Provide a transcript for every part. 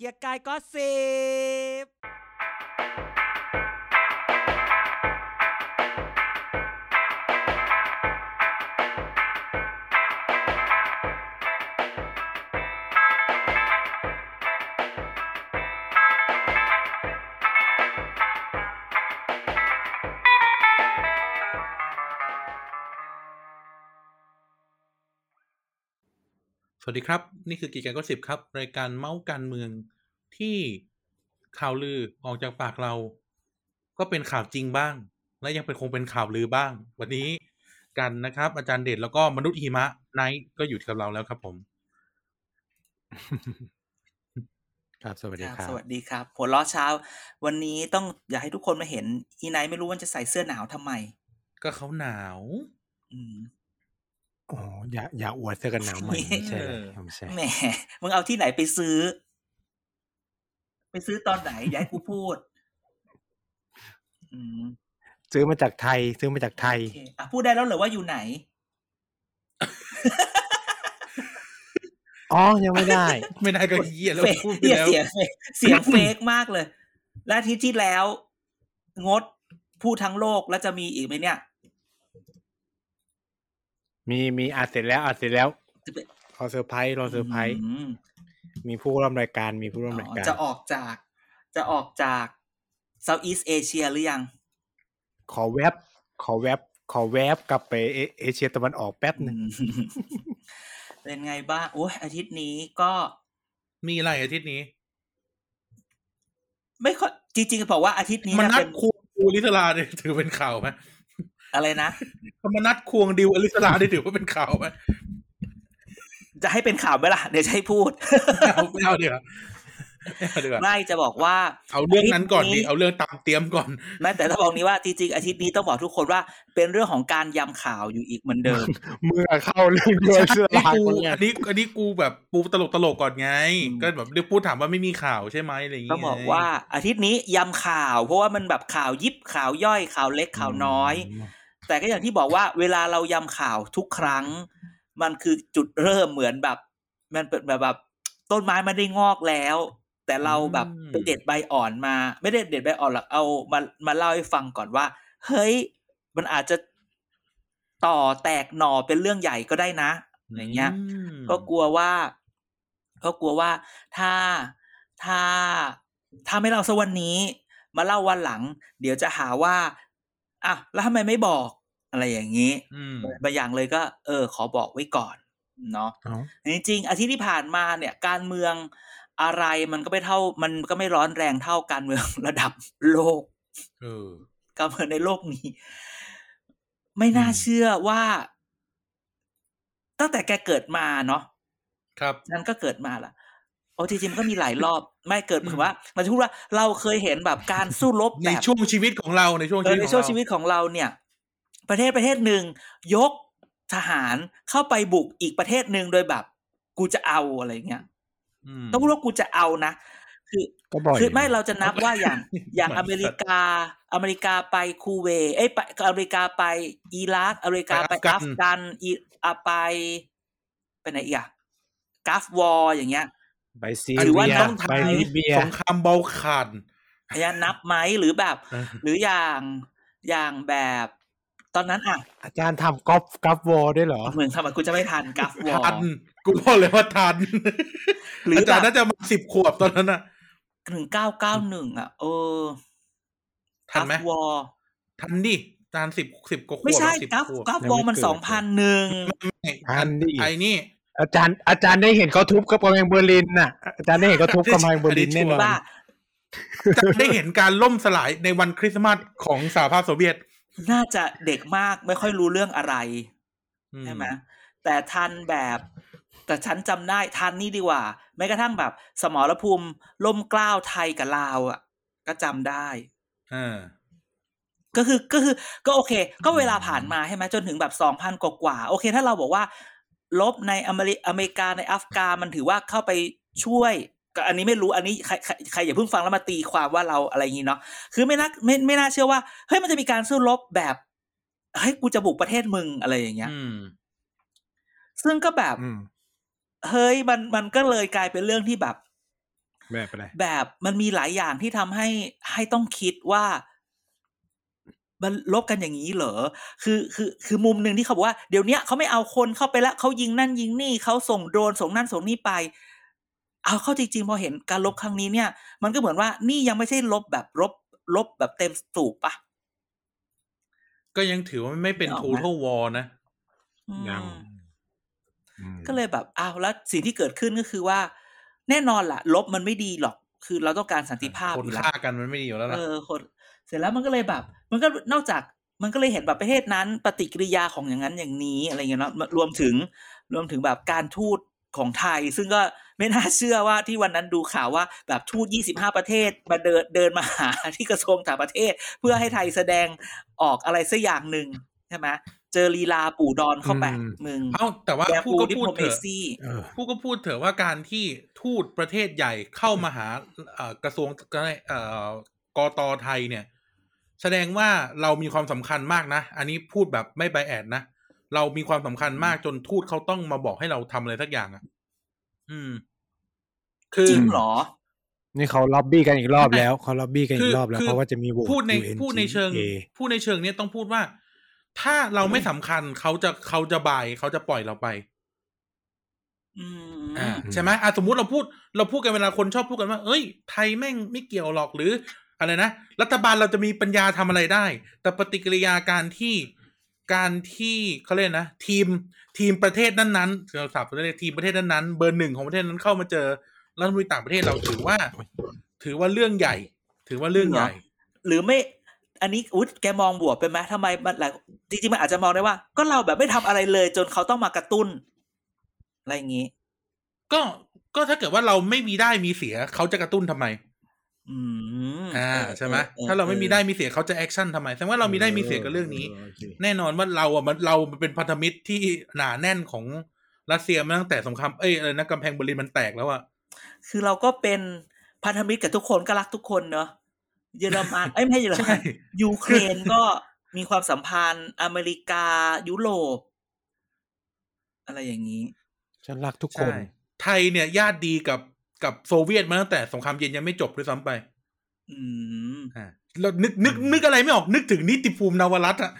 เกียร์กายก็สิบ วัสดีครับ นี่คือกีแกนก็สิบครับ รายการเมาส์การเมืองที่ข่าวลือออกจากปากเรา ก็เป็นข่าวจริงบ้าง และยังเป็นคงเป็นข่าวลือบ้าง วันนี้กันนะครับ อาจารย์เดชแล้วก็มนุษย์หิมะไนท์ก็อยู่กับเราแล้วครับผม ครับสวัสดีครับครับสวัสดีครับหัวล้อเช้า วันนี้ต้องอยากให้ทุกคนมาเห็นอีไนท์ไม่รู้ว่าจะใส่เสื้อหนาวทำไม ก็เขาหนาว อืม อ๋ออย่าอย่าอวดเสื้อกันหนาวใหม่ไม่ใช่เลยเออไม่ใช่แหมมึงเอาที่ไหนไปซื้อ ไปซื้อตอนไหนอย่าให้กูพูดอืมซื้อมาจากไทย ซื้อมาจากไทยโอเคอะพูดได้แล้วเหรอว่าอยู่ไหน อ๋อ ยังไม่ได้ ไม่ได้ก็เหี้ยแล้วเฟกพูดไปเหี้ยแล้วเสียงเฟกเสียงเฟกมากเลย และอาทิตย์ที่แล้ว งดพูดทั้งโลกแล้วจะมีอีกไหมเนี่ย มีมีอัดเสร็จแล้วอัดเสร็จแล้วจะเป็นรอเซอร์ไพรส์รอเซอร์ไพรส์อืมมีผู้ร่วมรายการมีผู้ร่วมรายอ๋อการ จะออกจาก จะออกจาก Southeast Asia หรือยัง ขอแวบขอแวบขอแวบกลับไปเอเอเชียตะวันออกแป๊บหนึ่งอืมเป็นไงบ้างโอ้ยอาทิตย์นี้ก็มีอะไรอาทิตย์นี้ ไม่ค่อยจริงๆบอกว่าอาทิตย์นี้มันนะนัดเป็นควงดิวอลิสลาเนี่ยถือเป็นข่าวไหม อะไรนะมันนัดควงดิวอลิสลาเนี่ยถือว่าเป็นข่าวไหมจะให้เป็นข่าวไหมล่ะ เดี๋ยวจะให้พูดไม่เอาไม่เอาเดี๋ยวาไม่เอาเดี๋ยวาไม่จะบอกว่า เอาเรื่องนั้นก่อนดิอาทิตย์นี้เอาเรื่องตามเตรียมก่อนไม่แต่ถ้าบอกนี้ว่าจริงๆอาทิตย์นี้ต้องบอกทุกคนว่า เป็นเรื่องของการยำข่าวอยู่อีกเหมือนเดิม เมื่อเข้าเรื่องด้วยเสื้อนี่ลายกูคนเนี่ยอันนี้อันนี้กูแบบปูตลกตลกๆก่อนไงอืมก็แบบเรียกพูดถามว่าไม่มีข่าวใช่ไหมอะไรอย่างต้เงี้อยงบอกว่าอาทิตย์นี้ยำข่าว เพราะว่ามันแบบข่าวยิบข่าวย่อยข่าวเล็กข่าวน้อย แต่ก็อย่างที่บอกว่าเวลาเรายำข่าวทุกครั้ง มันคือจุดเริ่มเหมือนแบบ มันเป็นแบบแบบ ต้นไม้มันได้งอกแล้ว แต่เราแบบไปเด็ดใบอ่อนมา ไม่ได้เด็ดใบอ่อนหรอกเอามามาเล่าให้ฟังก่อนว่า เฮ้ย มันอาจจะต่อแตกหน่อเป็นเรื่องใหญ่ก็ได้นะ อย่างเงี้ยมก็กลัวว่า ก็กลัวว่าถ้าถ้าถ้าไม่เล่าสักวันนี้ มาเล่าวันหลัง เดี๋ยวจะหาว่าอะแล้วทำไมไม่บอก อะไรอย่างนี้อืมบางอย่างเลยก็ เออ ขอบอกไว้ก่อนเนาะเอ้าจริงๆอาทิตย์ที่ผ่านมาเนี่ย การเมืองอะไรมันก็ไม่เท่า มันก็ไม่ร้อนแรงเท่าการเมืองระดับโลกเออการเมืองในโลกนี้ ไม่น่าอืมเชื่อว่า ตั้งแต่แกเกิดมาเนาะครับฉันก็เกิดมาละโอ้จริงๆมันก็มีหลายรอบ ไม่เกิดอืมถือว่าเราจะพูดว่าเราเคยเห็นแบบการสู้รบในแบบช่วงชีวิตของเราในช่วงเอชีอวิตในของช่วงเราชีวิตของเราเนี่ย ประเทศประเทศหนึ่งยกทหารเข้าไปบุกอีกประเทศหนึ่งโดยแบบ กูจะเอาอะไรเงี้ยอืมต้องพูดว่ากูจะเอานะคือก็บ่อยคือไม่เราจะนับว่าอย่างอย่างมันอเมริกา อเมริกาไปคูเวตเอ้ยไปอเมริกาไปอิรัก อเมริกาไปไปอัอัฟฟกักันนอีอะไปไปไหนอีกอะกัฟวอร์อย่างเงี้ยไปซีหรือว่าเรียต้องไปทำลิเบียสงครามเบาขันอันเนี้ยนับไหมหรือแบบเออหรืออย่างอย่างแบบ ตอนนั้นอะ อาจารย์ทำกอล์ฟกอล์ฟวอลด้วยเหรอ เหมือนทำไมกูจะไม่ทันกัฟวอทันร์กูบอกเลยว่าทันหรือแบบอาจารย์น่าจะมาสิบขวบตอนนั้นน่ะหนึ่งเก้าเก้าหนึ่งอะเออทันไหม Gulf Warทันดิอาจารย์สิบสิบกว่าขวบไม่ใช่สิบขวบ Gulf Gulf War มันยังไม่เกิดสองพันหนึ่งทันดิไอ้นี่ อาจารย์ อาจารย์ได้เห็นเขาทุบกับกำแพงเบอร์ลินน่ะ อาจารย์ได้เห็นเขาทุบกำแพงเบอร์ลินแน่นอนบ้าจะได้เห็นการล่มสลายในวันคริสต์มาสของสหภาพโซเวียต น่าจะเด็กมากไม่ค่อยรู้เรื่องอะไรอืใช่ไหมแต่ทันแบบ แต่ฉันจำได้ทันนี่ดีกว่าแม้กระทั่งแบบ สมรภูมิล่มเกล้าวไทยกับลาวอะ ก็จำได้เออก็คือก็คือ ก็โอเค ก็เวลาผ่านมาใช่ไหมจนถึงแบบสองพันกว่าๆโอเค ถ้าเราบอกว่าลบในอเมริอเมริกาในอัฟกานมันถือว่าเข้าไปช่วย ก็อันนี้ไม่รู้อันนี้ใครใครใครอย่าเพิ่งฟังแล้วมาตีความว่าเราอะไรอย่างนี้เนาะคือไม่น่าไม่ไม่น่าเชื่อว่าเฮ้ยมันจะมีการสู้รบแบบเฮ้ยกูจะบุกประเทศมึงอะไรอย่างเงี้ยอืมซึ่งก็แบบอืมเฮ้ยมันมันก็เลยกลายเป็นเรื่องที่แบบ แบบอะไรแบบมันมีหลายอย่างที่ทำให้ให้ต้องคิดว่า มันลบกันอย่างนี้เหรอคือคือคือมุมหนึ่งที่เขาบอกว่าเดี๋ยวเนี้ยเขาไม่เอาคนเข้าไปแล้วเขายิงนั่นยิงนี่เขาส่งโดรนส่งนั่นส่งนี่ไป เอาเข้าจริงๆพอเห็นการลบครั้งนี้เนี่ย มันก็เหมือนว่านี่ยังไม่ใช่ลบแบบลบลบแบบเต็มสูบปะก็ยังถือว่าไม่เป็นนึกออกไหม total war นะอืมยังอืมก็เลยแบบอ้าวแล้วสิ่งที่เกิดขึ้นก็คือว่า แน่นอนล่ะ ลบมันไม่ดีหรอก คือเราต้องการสันติภาพคนอยู่แล้วฆ่ากันมันไม่ดีอยู่แล้วเอล่ะอคนเสร็จแล้วมันก็เลยแบบ มันก็นอกจากมันก็เลยเห็นแบบประเทศนั้น ปฏิกิริยาของอย่างนั้นอย่างนี้อะไรเงี้ยเนาะรวมถึงรวมถึงแบบการทูต ของไทย ซึ่งก็ไม่น่าเชื่อว่าที่วันนั้นดูข่าวว่าแบบทูต 25 ประเทศมาเดินเดินมาหาที่กระทรวงต่างประเทศ เพื่อให้ไทยแสดงออกอะไรสักอย่างหนึ่งใช่ไหมเจอลีลาปู่ดอนเข้าไปอืมมึงเอ้าแต่ว่าแกพูดปูก็ดิพูดโพเถเมอะซี่เออพูดก็พูดเถอะว่าการที่ทูตประเทศใหญ่เข้ามาหาเอ่อกระทรวงเอ่อกตไทยเนี่ย แสดงว่าเรามีความสำคัญมากนะ อันนี้พูดแบบไม่ไบแอดนะ เรามีความสำคัญมากจนทูตเขาต้องมาบอกให้เราทำอะไรสักอย่างอะ อืม คือจริงเหรอ นี่เขาล็อบบี้กันอีกรอบแล้วเขาล็อบบี้กันคือีกรอบแล้วคืเพราะว่าจะมีโหวตพูดใน UNGA พูดในเชิง พูดในเชิงเนี้ยต้องพูดว่า ถ้าเราไม่สำคัญเขาจะเขาจะบายเขาจะปล่อยเราไปอืมอ่าใช่ไหมอะสมมุติเราพูด เราพูดกันเวลาคนชอบพูดกันว่า เอ้ย ไทยแม่งไม่เกี่ยวหรอกหรือ อะไรนะ รัฐบาลเราจะมีปัญญาทำอะไรได้ แต่ปฏิกิริยาการที่ การที่เขาเรียกนะ ทีมทีมประเทศนั้นๆเราสับเรียกทีมประเทศนั้นๆเบอร์หนึ่งของประเทศนั้นเข้ามาเจอรัฐมนตรีต่างประเทศเราถือว่า ถือว่าเรื่องใหญ่ ถือว่าเรื่องใหญ่ หรือไม่ อันนี้อุ๊ยแกมองบวกไปไหมทำไมมันหลายจริงๆมันอาจจะมองได้ว่า ก็เราแบบไม่ทำอะไรเลย จนเขาต้องมากระตุ้นอะไรอย่างนี้ ก็ก็ถ้าเกิดว่าเราไม่มีได้มีเสีย เขาจะกระตุ้นทำไม อืมอ่าเออใช่ไหมออถ้าเราไม่มีออได้มีเสียเขาจะ action ทำไมแสดงว่าเรามีได้มีเสียกับเรื่องนี้ แน่นอนว่าเราอะมันเราเป็นพันธมิตรที่หนาแน่นของรัสเซียมาตั้งแต่สงครามเอ้ยอะไรนะกำแพงเบอร์ลินมันแตกแล้วอะคือเราก็เป็นพันธมิตรกับทุกคนก็รักทุกคนเนอะเยอรมันเอ้ยไม่ใช่ใช่เยอรมันยูเครนก็มีความสัมพันธ์อเมริกายุโรปอะไรอย่างนี้ฉันรักทุกคนใช่ไทยเนี่ยญาติดีกับ กับโซเวียตมาตั้งแต่สงครามเย็นยังไม่จบด้วยซ้ำไป อืมอ่าเรานึกนึกนึกอะไรไม่ออกนึกถึงนิติภูมินวรัตน์อะ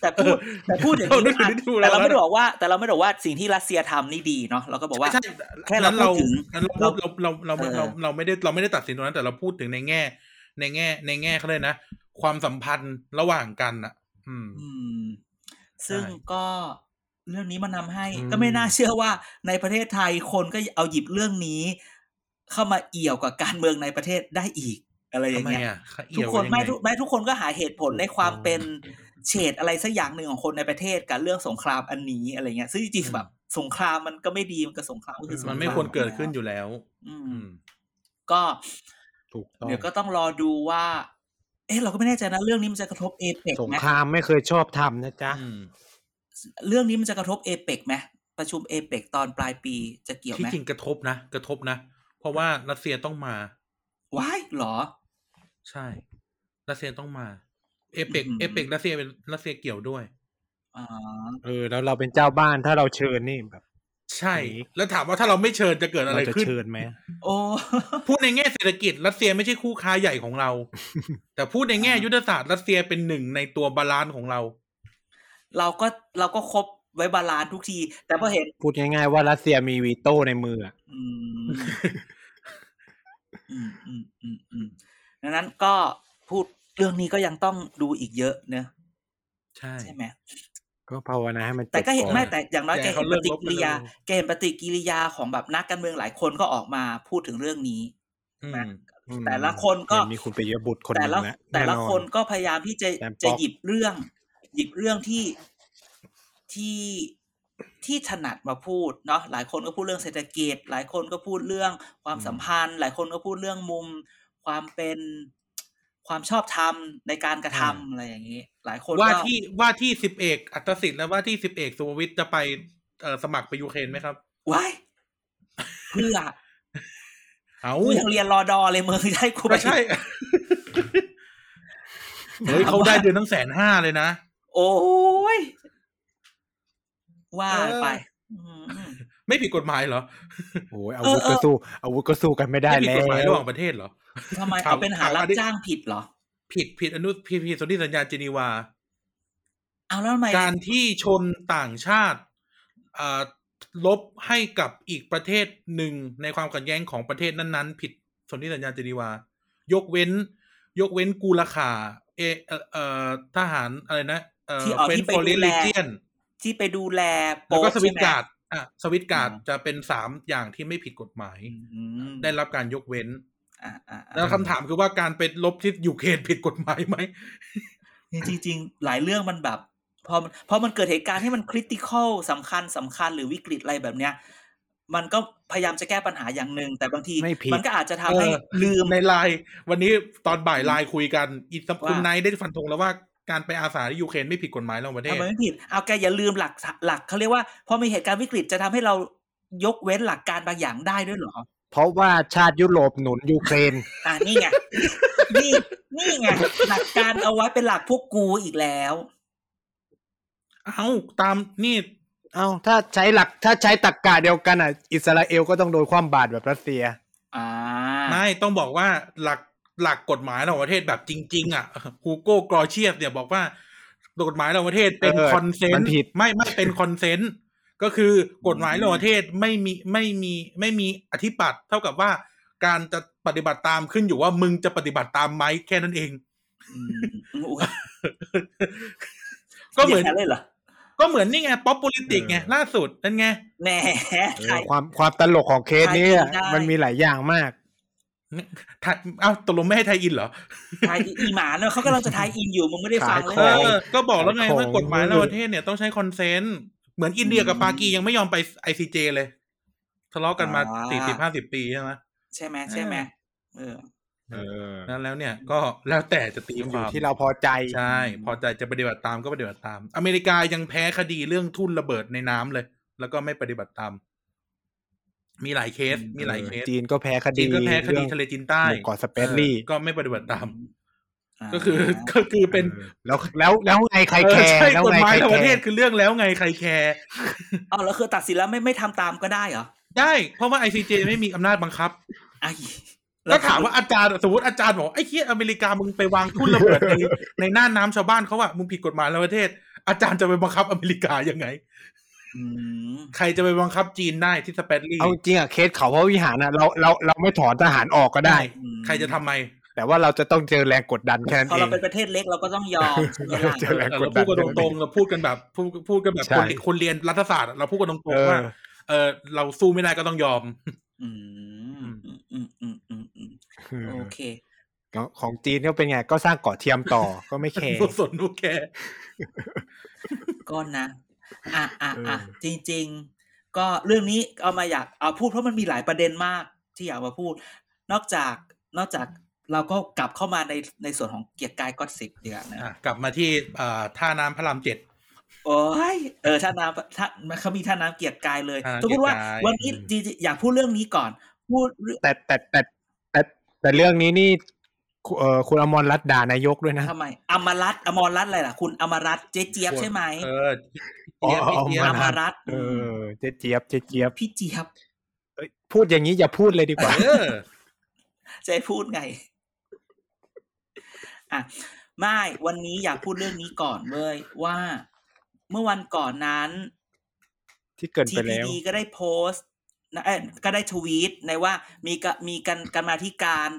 แต่พูดแต่พูดอย่างนี้เรานึกถึงอะนิติภูมิแต่เราไม่ได้นวบอกว่า แต่เราไม่ได้บอกว่าสิ่งที่รัสเซียทำนี่ดีเนาะเราก็บอกว่าใช่แค่เรานั้นเราพูดถึงนั้นเราพูดเราเราเราเออเราเราไม่ได้เราไม่ได้ตัดสินตรงนั้น แต่เราพูดถึงในแง่ ในแง่ ในแง่เขาเลยนะความสัมพันธ์ระหว่างกันอะ อืมอืมซึ่งใช่ก็ เรื่องนี้มันนำให้อืมก็ไม่น่าเชื่อว่าในประเทศไทยคนก็เอาหยิบเรื่องนี้ เข้ามาเอี่ยวกับการเมืองในประเทศได้อีก อะไรอทำย่างไมเงี้ยอะเอี่ทุกยวคนยังไม่ไงทุกไม่ทุกคนก็หาเหตุผลในความเป็นเฉดอะไรสักอย่างหนึ่งของคนในประเทศกับเรื่องสงครามอันนี้อะไรเงี้ยซึ่งจริงๆแบบสงครามมันก็ไม่ดีมันก็สงครามก็คือสงครามมันไม่ควรเกิดขึ้นอยู่แล้ว อือืมมก็ถูกต้องเดี๋ยวก็ต้องรอดูว่า เอ๊ะเราก็ไม่แน่ใจนะเรื่องนี้มันจะกระทบเอเปกสงไหมครามไม่เคยชอบทำนะจ๊ะอืม เรื่องนี้มันจะกระทบเอเปกไหมประชุมเอเปกตอนปลายปีจะเกี่ยวที่ไหมจริงกระทบนะกระทบนะ เพราะว่ารัสเซียต้องมาว้ายเหรอ ใช่ รัสเซียต้องมาเอเปกอืมเอเปกรัสเซียเป็นรัสเซียเกี่ยวด้วยอ๋อเออ แล้วเราเป็นเจ้าบ้านถ้าเราเชิญนี่แบบ ใช่นี้แล้วถามว่าถ้าเราไม่เชิญจะเกิดอะไรเราจะขึ้นเชิญไหมโอ้พูดในแง่เศรษฐกิจรัสเซียไม่ใช่คู่ค้าใหญ่ของเรา แต่พูดในแง่ยุทธศาสตร์รัสเซียเป็นหนึ่งในตัว balance ของเรา เราก็เราก็คบไว้ balance ทุกที แต่พอเห็น พูดง่ายๆว่ารัสเซียมีวีโต้ในมืออะอืมอืมอืมอืมอืมดังนั้นก็พูดเรื่องนี้ก็ยังต้องดูอีกเยอะเนอะใช่ใช่ไหมก็ภาวนาให้มันจบแต่ก็เห็นก่อไม่แต่อย่างน้อยแต่แกเห็เขานเลิปกฏิรบกิริยากันเร็วแกเห็นปฏิกิริยาของแบบนักการเมืองหลายคนก็ออกมาพูดถึงเรื่องนี้อืมอืมแต่ละคนก็เห็มีคุณไปเยอะบุตรคนหแต่นึ่งละแล้วแต่ละแอคนก็พยายามที่จะแซมป๊อกจะหยิบเรื่อง หยิบเรื่องที่ที่ที่ถนัดมาพูดเนาะหลายคนก็พูดเรื่องเศรษฐกิจ หลายคนก็พูดเรื่องความสัมพันธ์ หลายคนก็พูดเรื่องมุม ความเป็นความชอบธรรมในการกระทำอะไรอย่างนี้ หลายคนว่าก็ที่ว่าที่สิบเอกอัตสิทธิ์และว่าที่สิบเอกสุภวิทย์จะไปเอ่อสมัครไปยูเครนไหมครับว้ายเพื่อเอากูยังเรียนรอดอเลยมึงจะให้กูไปก็ใช่เฮ้ยเขาได้เดือนตั้งแสนห้าเลยนะ โอ้ยว่าเออไปอืมไม่ผิดกฎหมายเหรอโอ้ยอาวุธก็สู้อาวุธก็สู้กันไม่ได้ไม่ผิดแล้กฎหมายระหวว่างประเทศเหรอทำไมถามเอาเป็นหาถามรับอันนี้จ้างผิดเหรอ ผิดผิดอนุผิดผิดสนธิสัญญาเจนีวาเอาแล้วทำไมการที่ชนต่างชาติอ่าลบให้กับอีกประเทศหนึ่งในความขัดแย้งของประเทศนั้นๆ ผิดสนธิสัญญาเจนีวา ยกเว้น ยกเว้นกูราคาเอเอ่อเอ่อทหารอะไรนะเอ่อ ที่เอาเฟนที่ฟไปอร์เรดูนแลลิเจียนที่ไปดูแลแล้วก็โป๊สวิตใช่ไหมการ์ดอะสวิตการ์ดอืมจะเป็นสามอย่างที่ไม่ผิดกฎหมายอืมได้รับการยกเว้นอ่าอ่าอ่าแล้วคำถามคือว่าการไปรบที่ยูเครนผิดกฎหมายไหมจริงจริง ๆ หลายเรื่องมันแบบพอมันพอมันเกิดเหตุการณ์ที่มัน critical สำคัญสำคัญหรือวิกฤตอะไรแบบเนี้ย มันก็พยายามจะแก้ปัญหาอย่างหนึ่งแต่บางทีไม่ผิดมันก็อาจจะทำให้เออลืมในไลน์วันนี้ตอนบ่ายไลน์คุยกันอีกคุณว่าไนท์ได้ฟันธงแล้วว่า การไปอาสาที่ยูเครนไม่ผิดกฎหมายระหว่างประเทศทำไมไม่ผิดเอาแกอย่าลืมหลักหลักเขาเรียกว่าพอมีเหตุการณ์วิกฤตจะทำให้เรายกเว้นหลักการบางอย่างได้ด้วยเหรอ เพราะว่าชาติยุโรปหนุนยูเครน อ่านี่ไงนี่นี่ไงหลักการเอาไว้เป็นหลักพวกกูอีกแล้ว เอ้าตามนี่ เอ้าถ้าใช้หลักถ้าใช้ตรกกะเดียวกันอะ อิสราเอลก็ต้องโดนความบาดแบบรัสเซีย อ่าไม่ต้องบอกว่าหลัก หลักกฎหมายระหว่างประเทศแบบจริง ๆ อะฮูโก้กรอเชียสเนี่ยบอกว่ากฎหมายระหว่างประเทศเป็นเออ consent มันผิดไม่ไม่เป็น consent ก็คือกฎหมายระหว่างประเทศไม่มีไม่มีไม่มีอธิปัตย์เท่ากับว่าการจะปฏิบัติตามขึ้นอยู่ว่ามึงจะปฏิบัติตามไหมแค่นั้นเองอืมอุ๊ยก็เหมือนย่างเลยเหรอก็เหมือนนี่ไง power politics ไงเออล่าสุดนั่นไงแหน่เอใช่อความความตลกของเคสนี้อะ tie-in ได้มันมีหลายอย่างมากไทยเอ้าตกลงไม่ให้ไทยอินเหรอทายอีหมาเนอะเขากำลังจะทายอินอยู่มึงไม่ได้ฟังเลยขายเอของอก็บอกแล้วไงของว่ากฎหมายระหว่างประเทศเนี่ยต้องใช้คอนเซนต์เหมือนอินเดียกับปากียังไม่ยอมไปไอซีเจเลยทะเลาะกันมาสี่สิบห้าสิบปีใช่ไหมใช่ไหมใช่ไหมเออเออนั้นแล้วเนี่ยก็แล้วแต่จะตีมันคอยู่วามที่เราพอใจใช่พอใจจะปฏิบัติตามก็ปฏิบัติตาม อเมริกายังแพ้คดีเรื่องทุ่นระเบิดในน้ำเลย แล้วก็ไม่ปฏิบัติตาม มีหลายเคส มีหลายเคส จีนก็แพ้คดีจีนก็แพ้คดีเรื่องทะเลจีนใต้หมู่เกาะสแปรตลีเออก็ไม่ปฏิบัติตามอ่าก็คือก็คือเป็นแล้วแล้วแล้วไงใครเอแคอร์ใช่แล้วกฎไงหมายใครระหว่างประแคเทศร์คือเรื่องแล้วไงใครแคร์อ๋อแล้วคือตัดสินแล้วไม่ไม่ทำตามก็ได้เหรอได้ เพราะว่า ICJ ไม่มีอำนาจบังคับไอ้ก็ถามว่าอาจารย์สมมติอาจารย์บอกไอ้เคียอเมริกามึงไปวางทุ่นระเบิดในในน่านน้ำชาวบ้านเขาอะมึงผิดกฎหมายระหว่างประเทศ อาจารย์จะไปบังคับอเมริกายังไงอืม ใครจะไปบังคับจีนได้ที่สแปรตลีเอาจริงอะเคสเขาพระวิหารนะเราเราเราไม่ถอนทหารออกก็ได้อืมใครจะทำไม แต่ว่าเราจะต้องเจอแรงกดดันแค่นั้นพอเอเรางเป็นประเทศเล็กเราก็ต้องยอมใช่ไหมล่ะเจอแรงเออกดเราดัพูนดกันตรงๆเราพูดกันแบบพูดพูดกันแบบใช่คนคนเรียนรัฐศาสตร์อะเราพูดกันตรเองๆอว่าเออเราสู้ไม่ได้ก็ต้องยอมอืมอืมอืมอืมอืมอืมโอเคของจีนก็เป็นไง ก็สร้างเกาะเทียมต่อก็ไม่แคร์ผู้สนผู้แคร์ก็นะ อะอะอะเออจริง ๆ ก็เรื่องนี้เอามาอยากเอาพูดเพราะมันมีหลายประเด็นมากที่อยากมาพูด นอกจากนอกจากเราก็กลับเข้ามาในในส่วนของเกียรติกายก็สิบเดือนนะอะกลับมาที่อ่าท่าน้ำพระรามเจ็ดโอ้ยเออท่าน้ำท่าเขามีท่าน้ำเกียรติกายเลยท่าน้ำสมมติว่าเกียรติกายวันนี้จริงๆอยากพูดเรื่องนี้ก่อน พูดเรื่องแต่แต่แต่แต่แต่เรื่องนี้นี่ คุเออคุณอมรรัตน์ด่านายกด้วยนะทำไมอมรัตน์อมรรัตน์อะไรล่ะ คุณอมรัตน์เจ๊เจี๊ยบใช่ไหมเอออ๋อเจี๊ยบอ๋อพี่เจี๊ยบอมรัตน์เออเจ๊เจี๊ยบเจ๊เจี๊ยบพี่เจี๊ยบเอ้ยพูดอย่างนี้อย่าพูดเลยดีกว่าเออจะให้พูดไงอะไม่วันนี้อยากพูดเรื่องนี้ก่อนเลยว่าเมื่อวันก่อนนั้น ที่เกินไปแล้ว TPD ก็ได้โพสต์นะเอ้ย ก็ได้ทวีตในว่ามีกะมีการการมาที่การ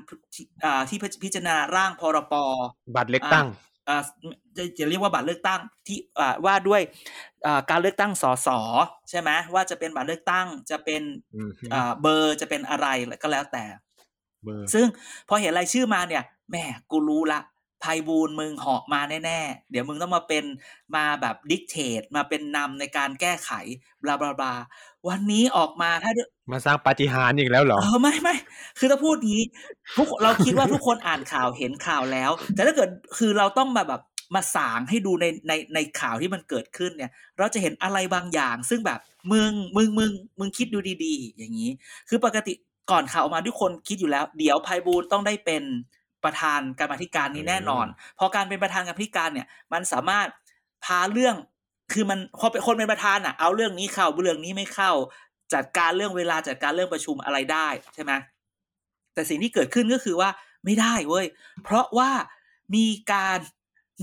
อ่าที่พิจารณาร่างพรปบัตรเลือกตั้งอ่าจะจะเรียกว่าบัตรเลือกตั้งที่อ่าว่าด้วยอ่าการเลือกตั้งสสใช่ไหมว่าจะเป็นบัตรเลือกตั้งจะเป็นอืมอ่าเบอร์จะเป็นอะไรก็แล้วแต่เบอร์ซึ่งพอเห็นรายชื่อมาเนี่ยแหม่กูรู้ละ ภัยบูลย์มึงเหาะมาแน่ๆ เดี๋ยวมึงต้องมาเป็นมาแบบดิกเทตมาเป็นนำในการแก้ไขบลาบลาบลาวันนี้ออกมาถ้ามาสร้างปาฏิหาริย์อีกแล้วเหรอเออไม่ไม่คือถ้าพูดงี้ทุกเราคิดว่าทุกคนอ่านข่าวเห็นข่าวแล้ว แต่ถ้าเกิดคือเราต้องมาแบบมาสางให้ดูในในในข่าวที่มันเกิดขึ้นเนี่ย เราจะเห็นอะไรบางอย่าง ซึ่งแบบมึงมึงมึงมึงคิดดูดี ๆ อย่างนี้ คือปกติก่อนข่าวออกมาทุกคนคิดอยู่แล้ว เดี๋ยวภัยบูลย์ต้องได้เป็น ประธานการมาธิการนี้แน่นอน พอการเป็นประธานการมาธิการเนี่ย มันสามารถพาเรื่อง คือมันพอเป็นคนเป็นประธานอะ เอาเรื่องนี้เข้าเรื่องนี้ไม่เข้า จัดการเรื่องเวลาจัดการเรื่องประชุมอะไรได้ใช่ไหมแต่สิ่งที่เกิดขึ้นก็คือว่าไม่ได้เว้ย เพราะว่ามีการ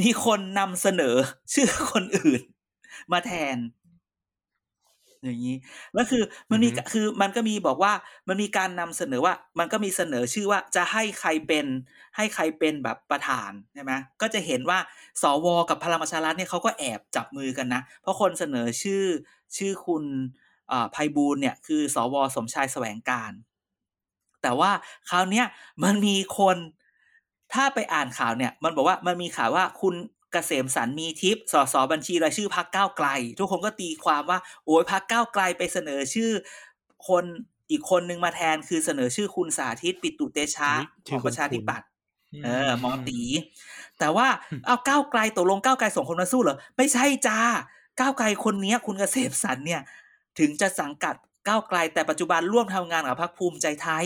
มีคนนำเสนอชื่อคนอื่น มาแทน อย่างนี้แล้วคือมันมีอือฮึคือมันก็มีบอกว่ามันมีการนำเสนอว่า มันก็มีเสนอชื่อว่าจะให้ใครเป็น ให้ใครเป็นแบบประธานใช่ไหมก็จะเห็นว่าสวกับพลังประชารัฐเนี่ยเขาก็แอบจับมือกันนะ เพราะคนเสนอชื่อชื่อคุณเอ่อไพบูลย์เนี่ยคือ สวสมชายแสวงการ แต่ว่าคราวเนี้ยมันมีคนถ้าไปอ่านข่าวเนี่ย มันบอกว่ามันมีข่าวว่าคุณเกษมสันมีทิพย์สสบัญชีรายชื่อพักก้าวไกล ทุกคนก็ตีความว่า โอ้ยพักก้าวไกลไปเสนอชื่อ คนอีกคนนึงมาแทนคือเสนอชื่อคุณสาธิตปิตุเตชะอุ๊ยขชื่อองประชาธิคุ้นๆปัตย์เออหมอตี แต่ว่าเอาก้าวไกลตกลงก้าวไกลส่งคนมาสู้เหรอ ไม่ใช่จ้าก้าวไกลคนเนี้ย คุณเกษมสันเนี่ย ถึงจะสังกัดก้าวไกล แต่ปัจจุบันร่วมทำงานกับพรรคภูมิใจไทย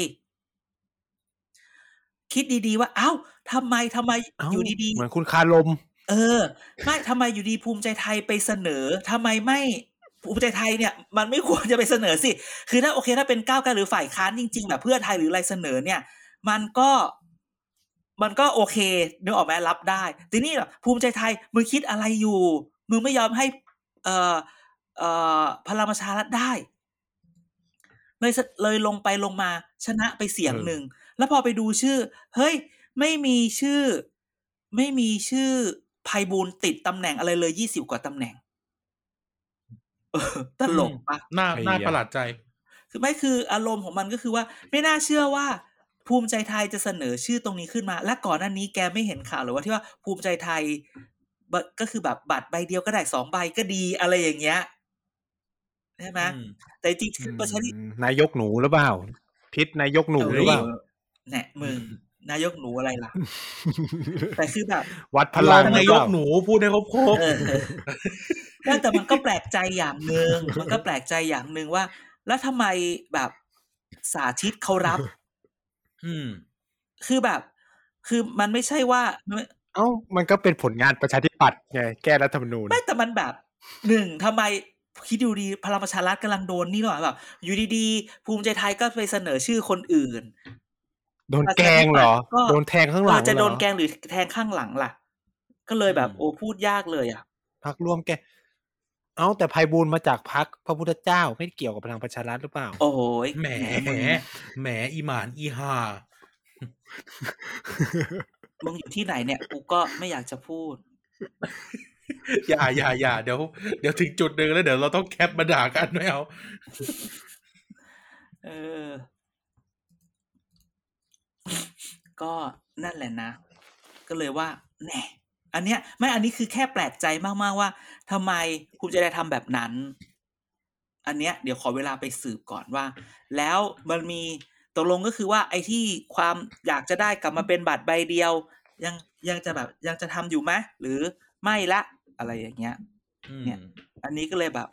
คิดดีๆว่า เอ้าทำไมทำไมเอ้าอยู่ดีเหมือนคุณคารมๆ เออ ไม่ทำไมอยู่ดีภูมิใจไทยไปเสนอทำไมไม่ภูมิใจไทยเนี่ยมันไม่ควรจะไปเสนอสิ คือถ้าโอเคถ้าเป็นก้าวไกลหรือฝ่ายค้านจริงๆแบบเพื่อไทยหรืออะไรเสนอเนี่ย มันก็มันก็โอเคนึกออกไหมรับได้ ทีนี้แบบภูมิใจไทยมึงคิดอะไรอยู่ มึงไม่ยอมให้ เอ่อเอ่อพลังประชารัฐได้เลยสเลยลงไปลงมาชนะไปเสียงเออหนึ่ง แล้วพอไปดูชื่อ เฮ้ย ไม่มีชื่อ ไม่มีชื่อ ภัยบูลย์ติดตำแหน่งอะไรเลยยี่สิบกว่าตำแหน่งเออตลกปะน่าไอ้น่าเหี้ยประหลาดใจ คือไม่คืออารมณ์ของมันก็คือว่า ไม่น่าเชื่อว่า ภูมิใจไทยจะเสนอชื่อตรงนี้ขึ้นมา และก่อนหน้านี้แกไม่เห็นข่าวหรือว่าที่ว่าภูมิใจไทยบก็คือแบบบัตรใบเดียวก็ได้สองใบก็ดีอะไรอย่างเงี้ยใช่ไหมอืมแต่จริงๆคือประชาธิอืมนายกหนูหรือเปล่า พิษนายกหนูหรือเปล่าแหนะมึง นายกหนูอะไรล่ะ แต่คือแบบ วัดพพลัลังงหนารือยเปกล่าหนูพูดให้ครบครบเออเออแต่แต่มันก็แปลกใจอย่างหนึ่งมันก็แปลกใจอย่างหนึ่งว่า แล้วทำไมแบบสาธิตเขารับ อืม คือแบบ คือมันไม่ใช่ว่าไม่เอ้า มันก็เป็นผลงานประชาธิปัตย์ไงแก้รัฐธรรมนูญไม่แต่มันแบบหนึ่งทำไมคิดดูดีพลังประชารัฐกำลังโดนนี่หรอแบบอยู่ดีๆ ภูมิใจไทยก็ไปเสนอชื่อคนอื่น โดนแกงเหรอก็โดนแทงข้างหลัเองอจะเหรโดอนแกล้งหรือแทงข้างหลังล่ะ ก็เลยแบบอืมโอ้พูดยากเลยอะพักร่วมแก เอ้าแต่ไพบูลย์มาจากพักพระพุทธเจ้าไม่ได้เกี่ยวกับพลังประชารัฐหรือเปล่า โอ้โหยแหมมึงแหมอีหมานอีห่ามึงอยู่ที่ไหนเนี่ยกูก็ไม่อยากจะพูดอย่าอย่าอย่าเดี๋ยวเดี๋ยวถึงจุดหนึ่งแล้วเดี๋ยวเราต้องแคปมาด่ากันไม่เอาเออ ก็นั่นแหละนะ ก็เลยว่าแหน่อันเนี้ยไม่อันนี้คือแค่แปลกใจมากๆว่าทำไมภูมิใจไทยทำแบบนั้น อันเนี้ยเดี๋ยวขอเวลาไปสืบก่อนว่า แล้วมันมีตกลงก็คือว่าไอ้ที่ความอยากจะได้กลับมาเป็นบัตรใบเดียว ยังยังจะแบบยังจะทำอยู่ไหมหรือไม่ละอะไรอย่างเงี้ยอืมเนี่ย อันนี้ก็เลยแบบ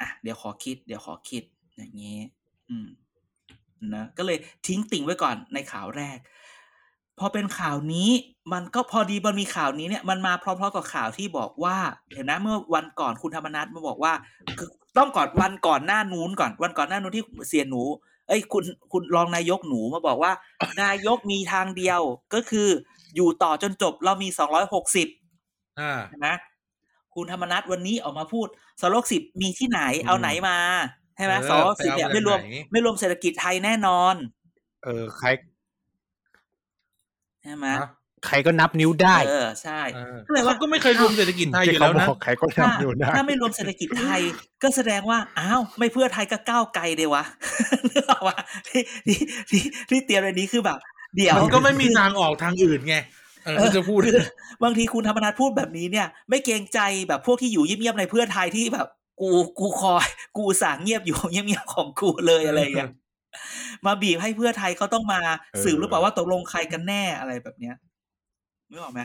อะเดี๋ยวขอคิด เดี๋ยวขอคิดอย่างนี้ อืม นะก็เลยทิ้งติ่งไว้ก่อนในข่าวแรก พอเป็นข่าวนี้มันก็พอดีมันมีข่าวนี้เนี่ยมันมาพร้อมๆกับข่าวที่บอกว่า เห็นนะเมื่อวันก่อนคุณธรรมนัฐมาบอกว่าคือต้องก่อนวันก่อนหน้านู้นก่อนวันก่อนหน้านู้นที่เสียหนู เอ้ยคุณคุณรองนายกหนูมาบอกว่า นายกมีทางเดียวก็คืออยู่ต่อจนจบเรามีสองร้อยหกสิบอ่าใช่ไหมคุณธรรมนัฐวันนี้ออกมาพูดสโลกสิบมีที่ไหนเอาไหนมาใช่ไหมเออสโลกสิบเนี่ยไปเอาไม่รวมจากไหนไม่รวมเศรษฐกิจไทยแน่นอน เออใครใช่ไหมฮะใครก็นับนิ้วได้ เออใช่เออก็เลยว่าเขาก็ไม่เคยรวมเศรษฐกิจไทยอที่ยู่เขาแล้วบนะอกใครก็นัถ้าบนิ้วได้ถ้าไม่รวมเศรษฐกิจไทย ก็แสดงว่าอ้าวไม่เพื่อไทยก็ก้าวไกลเดียวะนึกออกว่าที่ที่ที่ที่เตรียมในนี้คือแบบ เดี๋ยวมันก็ไม่มีทางออกทางอื่นไงเออเออถ้าจะพูดคือบางทีคุณธรรมนัฐพูดแบบนี้เนี่ย ไม่เกรงใจแบบพวกที่อยู่เงียบๆในเพื่อไทยที่แบบ กูกูคอย กูอุตสางเงียบอยู่เงียบๆของกูเลยอะไรอย่างเงี้ยมาบีบให้เพื่อไทยเขาต้องมาเออสืบหรือเปล่าว่าตกลงใครกันแน่อะไรแบบเนี้ยนึกออกไหม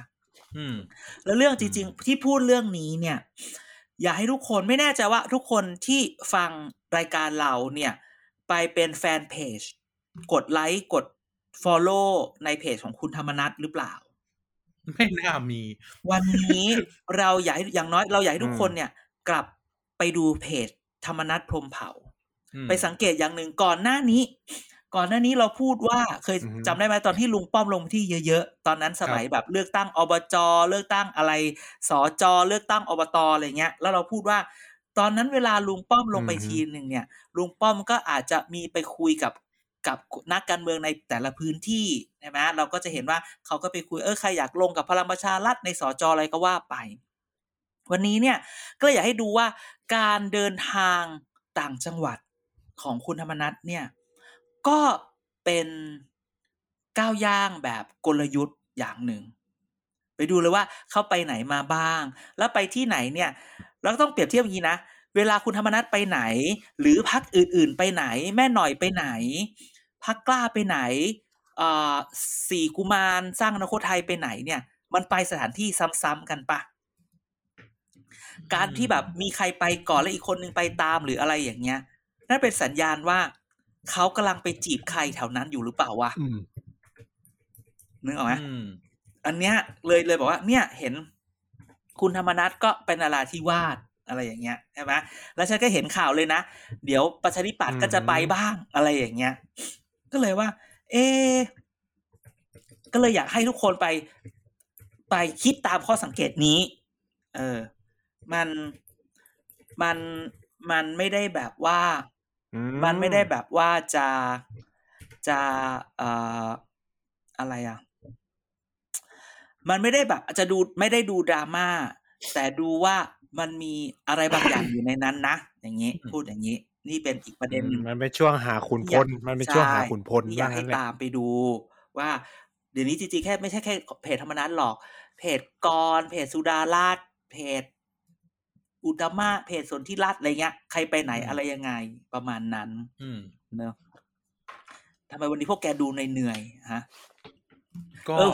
อืมแล้วเรื่องจริง ๆ ที่พูดเรื่องนี้เนี่ย อยากให้ทุกคนไม่แน่ใจว่าทุกคนที่ฟังรายการเราเนี่ย ไปเป็นแฟนเพจกดไลค์กด Follow ในเพจของคุณธรรมนัทหรือเปล่า ไม่น่ามี วันนี้เราอยากให้อย่างน้อยเราอยากให้ทุกอืมคนเนี่ย กลับ ไปดูเพจธรรมนัทพรหมเผ่าอืมไปสังเกตอย่างหนึ่งก่อนหน้านี้ ก่อนหน้านี้เราพูดว่าเคยอือฮึจำได้ไหมตอนที่ลุงป้อมลงที่เยอะๆ ตอนนั้นสมัยแบบเลือกตั้งอบจเลือกตั้งอะไรสอจเลือกตั้งอบตอะไรเงี้ย แล้วเราพูดว่าตอนนั้นเวลาลุงป้อมลงไปทีหนึ่งเนี่ยลุงป้อมก็อาจจะมีไปคุยกับกับนักการเมืองในแต่ละพื้นที่ใช่ไหมเราก็จะเห็นว่าเขาก็ไปคุยเออใครอยากลงกับพลังประชารัฐในสจอะไรก็ว่าไป วันนี้เนี่ยก็เลยอยากให้ดูว่าการเดินทางต่างจังหวัดของคุณธรรมนัฐเนี่ยก็เป็นก้าวย่างแบบกลยุทธ์อย่างหนึ่ง ไปดูเลยว่าเขาไปไหนมาบ้าง แล้วไปที่ไหนเนี่ยเราต้องเปรียบเทียบอย่างนี้นะเวลาคุณธรรมนัฐไปไหน หรือพักอื่น ๆ ไปไหน แม่หน่อยไปไหนพักกล้าไปไหนอ่อสี่กุมารสร้างอนาคตไทยไปไหนเนี่ย มันไปสถานที่ซ้ำๆกันปะ การที่แบบมีใครไปก่อนแล้วอีกคนนึงไปตามหรืออะไรอย่างเงี้ยนั่นเป็นสัญญาณว่าเขากำลังไปจีบใครแถวนั้นอยู่หรือเปล่าวะอืมนึกออกไหมอืมอันเนี้ย เลยเลยบอกว่า เนี่ยเห็นคุณธรรมนัทก็เป็นนาราธิวาสอะไรอย่างเงี้ยใช่ไหมแล้วฉันก็เห็นข่าวเลยนะ เดี๋ยวประชาธิปัตย์ก็จะไปบ้างอะไรอย่างเงี้ย ก็เลยว่า เอะก็เลยอยากให้ทุกคนไป ไปคิดตามข้อสังเกตนี้ เออ มันมันมันไม่ได้แบบว่าอืมันไม่ได้แบบว่าจะจะเอ่ออะไรอะ มันไม่ได้แบบจะดูไม่ได้ดูดราม่าแต่ดูว่ามันมีอะไรบางอย่างอยู่ในนั้นนะอย่างนี้ พูดอย่างนี้ นี่เป็นอีกประเด็นหนึ่งมันเป็นช่วงหาขุนพลมันเป็นช่วงหาขุนพลที่อยากว่าให้งั้นแหละตามไปดู ว่าเดี๋ยวนี้จริงๆแค่ไม่ใช่แค่เพจธรรมนัฐหรอก เพจกรเพจสุดาราชเพจ อุตมะเพจสนธิรัตน์อะไรเงี้ย ใครไปไหนอืมอะไรยังไงประมาณนั้น อืมเนอะทำไมวันนี้พวกแกดูเหนื่อยๆฮะก็เออ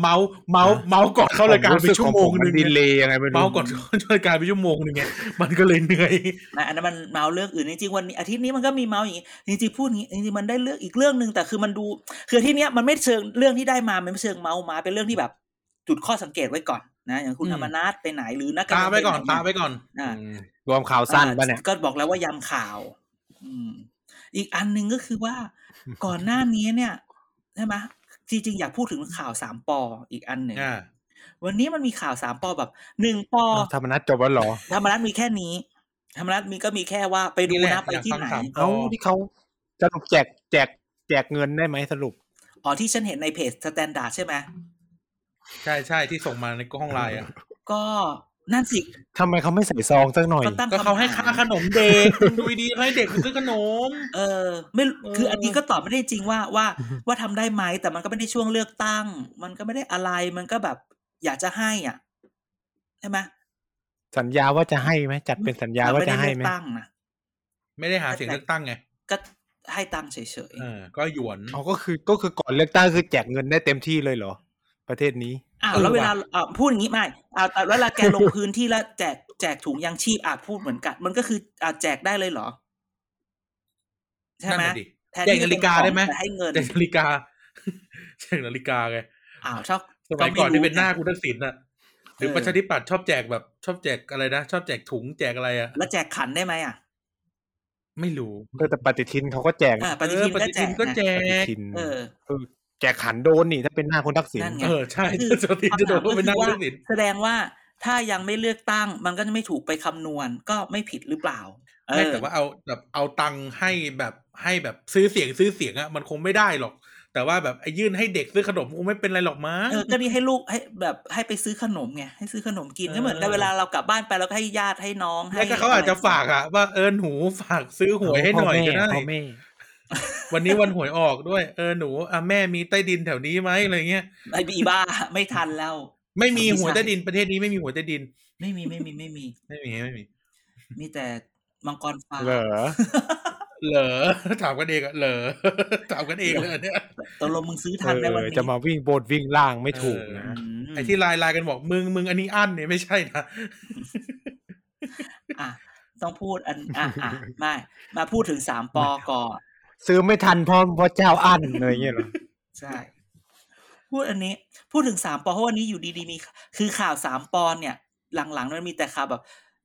เมาส์เมาส์เมาส์ก่อนเข้ารายการไปชั่วโมงผหนึ่งดีเลยยังไงไม่รู้เมาส์ก่อนเข้ารายการไปชั่วโมงหนึ่งไงมันก็เลยเหนื่อยนะอันนั้นมันเมาเรื่องอื่นจริงๆวันนี้อาทิตย์นี้มันก็มีเมาอย่างนี้จริงๆพูดอย่างนี้จริงๆมันได้เรื่องอีกเรื่องหนึ่งแต่คือมันดู คืออาที่เนี้ยมันไม่เชิงเรื่องที่ได้มามันไม่เชิงเมามาเป็นเรื่องที่แบบ จุดข้อสังเกตไว้ก่อน นะอย่างคุณอืมธรรมนัฐไปไหนหรือนักการตาเมืองไปก่อนหตาไปก่อนอ่าอืมรวมข่าวสั้นปะเนี่ยอ่าก็บอกแล้วว่ายำข่าว อืม อีกอันหนึ่งก็คือว่าก่อนหน้านี้เนี่ยใช่ไหมจริงๆอยากพูดถึงข่าวสามปออีกอันหนึ่งอ่าวันนี้มันมีข่าวสามปอแบบหนึ่งปออ้าวธรรมนัฐจบแล้วเหรอธรรมนัฐมีแค่นี้ธรรมนัฐมีก็มีแค่ว่าไปดูนี่แหละนะไปที่ไหนอยากฟังสามเอาที่เขาสรุปแจกแจก แจกเงินได้ไหมสรุปอ๋อที่ฉันเห็นในเพจ Standard ใช่ไหม ใช่ใช่ที่ส่งมาในห้องไลน์อะ ก็นั่นสิทำไมเขาไม่ใส่ซองสักหน่อย ก็ตั้งก็เขาให้ำถค่ามขนมเด็กคุณดูดีๆเขาให้เด็กไปซื้อขนม เออ ไม่เออคืออันนี้ก็ตอบไม่ได้จริงว่าว่าว่าทำได้ไหมแต่มันก็ไม่ได้ช่วงเลือกตั้ง มันก็ไม่ได้อะไรมันก็แบบ อยากจะให้อะใช่ไหมสัญญาว่าจะให้ไหมจัดเป็นสัญญาว่าจะให้ไหมนไม่ได้เลือกตั้งนะไม่ได้หาเสียงเลือกตั้งไงก็ให้ตังค์เฉยเออก็หยวนอ๋อก็คือก็คือก่อนเลือกตั้งคือแจกเงินได้เต็มที่เลยเหรอ ประเทศนี้ๆอ้าวเออแล้วเวลาว่ะอ่าพูดอย่างนี้ไม่อ่าแต่เวลาแกลงพื้นที่แล้วแจกแจกถุงยังชีพอาจพูดเหมือนกัน มันก็คืออาจแจกได้เลยเหรอ ใช่ไหมนั่นน่ะดิแทนแจกที่จะนาฬิกาได้ไหมแต่ให้เงินแจกนาฬิกาแจกนาฬิกาไงอ้าวชอบสมัยก่อนที่เป็นหน้าไรู้คุณทักษิณน่ะหรือเออประชาธิปัตย์ชอบแจกแบบ ชอบแจกอะไรนะชอบแจกถุงแจกอะไรอะแล้วแจกขันได้ไหมอะไม่รู้เออแต่ปฏิทินเขาก็แจกอ่าปฏิเอทิอนปก็ฏิแจทิกนก็แจปฏิกทินเออเออ แจกขันโดนนี่ถ้าเป็นหน้าคุณทักษิณนั่นไงเออใช่คือปฏิทินจะโดนว่าเป็นหน้าคุณทักษิณแสดงว่าถ้ายังไม่เลือกตั้ง มันก็จะไม่ถูกไปคำนวณก็ไม่ผิดหรือเปล่าเอไม่อแต่ว่าเอาแบบเอาตังค์ให้แบบให้แบบซื้อเสียงซื้อเสียงอะมันคงไม่ได้หรอก แต่ว่าแบบไอ้ยื่นให้เด็กซื้อขนมคงไม่เป็นไรหรอกมั้งเออก็นี่ให้ลูกให้แบบให้ไปซื้อขนมไงให้ซื้อขนมกินเออก็เหมือนกับเวลาเรากลับบ้านไปเราก็ให้ญาติให้น้องให้แล้วก็เขาอาจจะฝากอะว่าเออหนูฝากซื้อหวยให้หน่อยก็ได้พ่อแม่ วันนี้วันหวยออกด้วย เออหนูอะแม่มีใต้ดินแถวนี้ไหมอะไรเงี้ยไอ้บีบ้า ไม่ทันแล้ว ไม่มีไม่ใช่หวยใต้ดินประเทศนี้ไม่มีหวยใต้ดิน ไม่มีไม่มีไม่มี ไม่มีไม่มี มีแต่มังกรฟ้าเหรอเหรอถามกันเองอะเหรอถามกันเองเลยอันเนี่ยตกลงมึงซื้อทันไหมวันเออนี้จะมาวิ่งบนวิ่งล่างไม่ถูกเออนะอืมไอ้ที่ไลน์ไลน์กันบอกมึงมึงอันนี้อั้นเนี่ยไม่ใช่นะอะต้องพูดอันอะอะไม่มาพูดถึงสามปอก่อน ซื้อไม่ทันเพราะเพราะเจ้าอั้นอะไรเงี้ยเหรอใช่พูดอันนี้ พูดถึงสามปอเพราะวันนี้อยู่ดีๆมี คือข่าวสามปอนเนี่ย หลังๆมันมีแต่ข่าวแบบ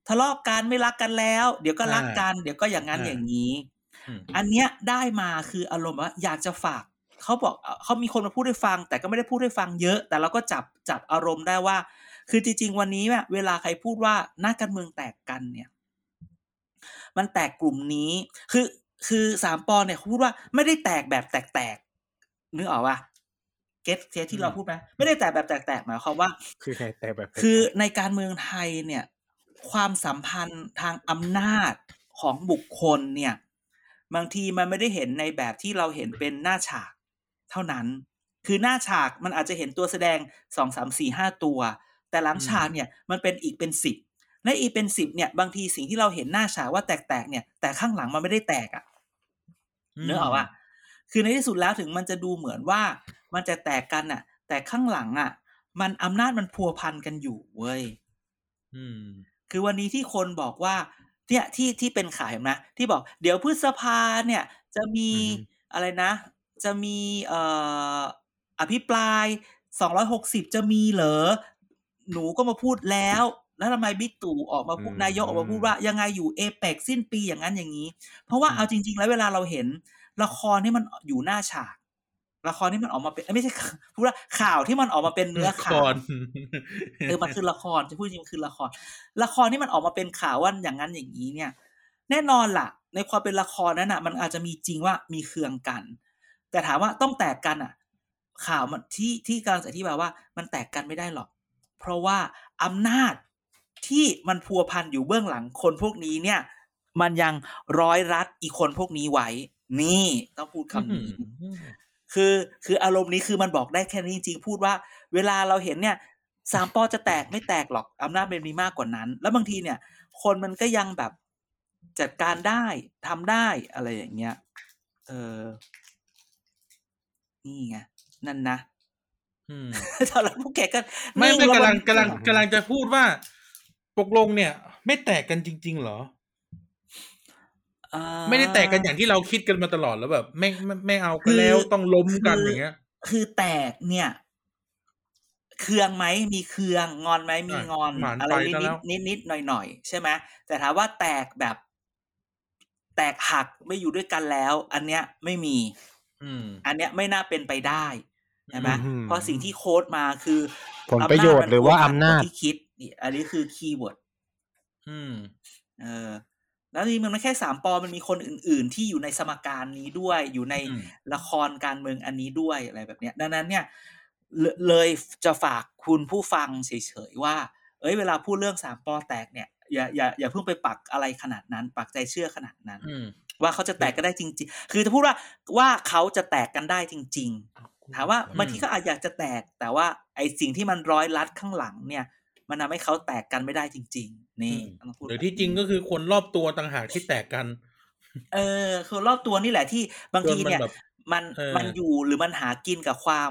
ทะเลาะกันไม่รักกันแล้ว เดี๋ยวก็รักอ่ากัน เดี๋ยวก็อย่างนั้นอ่าอย่างนี้อืมอันเนี้ยได้มาคืออารมณ์ว่าอยากจะฝากเขาบอกเอ่อเขามีคนมาพูดให้ฟัง แต่ก็ไม่ได้พูดให้ฟังเยอะ แต่เราก็จับจับอารมณ์ได้ว่า คือจริง ๆ วันนี้เนี่ยเวลาใครพูดว่านักการเมืองแตกกันเนี่ย มันแตกกลุ่มนี้ คือ คือสามปอเนี่ยเขาพูดว่าไม่ได้แตกแบบแตกๆนึกออกปะเก็ตเทที่เราพูดไหมไม่ได้แตกแบบแตกๆหมายความว่า คือใครแต่แบบคือในการเมืองไทยเนี่ย ความสัมพันธ์ทางอำนาจของบุคคลเนี่ย บางทีมันไม่ได้เห็นในแบบที่เราเห็นเป็นหน้าฉากเท่านั้น คือหน้าฉากมันอาจจะเห็นตัวแสดงสองสามสี่ห้าตัว แต่หลังฉากเนี่ยมันเป็นอีกเป็นสิบ และอีกเป็นสิบเนี่ยบางทีสิ่งที่เราเห็นหน้าฉากว่าแตกๆเนี่ย แต่ข้างหลังมันไม่ได้แตกอะเนื้อออกว่าคือในที่สุดแล้วถึงมันจะดูเหมือนว่ามันจะแตกกันน่ะ แต่ข้างหลังอะ มันอำนาจมันพัวพันกันอยู่เว้ยอืมคือวันนี้ที่คนบอกว่า เนี่ยที่ที่เป็นขายเห็นไหมที่บอก เดี๋ยวพฤษภาเนี่ย จะมีอืมอะไรนะ จะมีเอ่ออภิปรายสองร้อยหกสิบจะมีเหรอหนูก็มาพูดแล้ว แล้วทำไมบิ๊กตู่ออกมาพูดอืมนายกออกมาพูดว่ายังไงอยู่เอเปกสิ้นปีอย่างนั้นอย่างนี้ เพราะว่าอืมเอาจริง ๆ แล้วเวลาเราเห็นละครที่มันอยู่หน้าฉาก ละครที่มันออกมาเป็นเอ้ยไม่ใช่พูดว่าข่าวที่มันออกมาเป็นเนื้อข่าวก่อนเออมันคือละครจะพูดจริงมันคือละคร ละครที่มันออกมาเป็นข่าวว่าอย่างนั้นอย่างนี้เนี่ย แน่นอนล่ะ ในความเป็นละครนั้นอะ มันอาจจะมีจริงว่ามีเคืองกัน แต่ถามว่าต้องแตกกันอะ ข่าวมันที่ที่กำลังจะอธิบายว่ามันแตกกันไม่ได้หรอก เพราะว่าอำนาจ ที่มันพัวพันอยู่เบื้องหลังคนพวกนี้เนี่ย มันยังร้อยรัดอีกคนพวกนี้ไว้ นี่ต้องพูดคำนี้คือคืออารมณ์นี้คือมันบอกได้แค่นี้จริงๆพูดว่า เวลาเราเห็นเนี่ยสามปอจะแตกไม่แตกหรอกอำนาจมันมีมากกว่านั้น แล้วบางทีเนี่ย คนมันก็ยังแบบจัดการได้ทำได้อะไรอย่างเงี้ย เออ นี่ไงนั่นนะอืมตอนนั้นพวกแกก็ไม่นิ่ไม่แวกำลังมันกำลังกำลังจะพูดว่า ตกลงเนี่ย ไม่แตกกันจริง ๆ เหรออ่าไม่ได้แตกกันอย่างที่เราคิดกันมาตลอดแล้วแบบไม่ไม่ไม่เอากันแล้วต้องล้มกันอย่างเงี้ย คือแตกเนี่ยเคืองไหมมีเคืองงอนไหมมีงอนหมานอะไรไปนิดซะแล้นิดวนิดนิดหน่อยหน่อยๆใช่ไหมแต่ถามว่าแตกแบบ แตกหักไม่อยู่ด้วยกันแล้ว อันเนี้ยไม่มี อืม อันเนี้ยไม่น่าเป็นไปได้ ใช่ไหมอืมเพราะสิ่งที่ quote มาคือ ผลประโยชน์หรือว่าอำนาจที่คิดนี่อันนี้คือ keyword อืม เออแล้วนี่มันไม่แค่สามปอมันมีคนอื่น ๆ ที่อยู่ในสมการนี้ด้วยอยู่ในอืมละครการเมืองอันนี้ด้วยอะไรแบบเนี้ย ดังนั้นเนี่ยเลเลยจะฝากคุณผู้ฟังเฉยๆว่า เอ้ยเวลาพูดเรื่องสามปอแตกเนี่ยอย่าอย่าอย่าเพิ่งไปปักอะไรขนาดนั้น ปักใจเชื่อขนาดนั้นอืมว่าเขาจะแตกกันได้จริง ๆ คือจะพูดว่าว่าเขาจะแตกกันได้จริง ๆ ถามว่าบางทีเขาอาจอยากจะแตก แต่ว่าไอสิ่งที่มันร้อยลัดข้างหลังเนี่ย มันทำให้เขาแตกกันไม่ได้จริง ๆ นี่อืมต้องพูดหรือที่จริงก็คือคนรอบตัวต่างหากที่แตกกัน เออคือรอบตัวนี่แหละที่บางทีเนี่ยจนมันแบบมันเออมันอยู่หรือมันหากินกับความ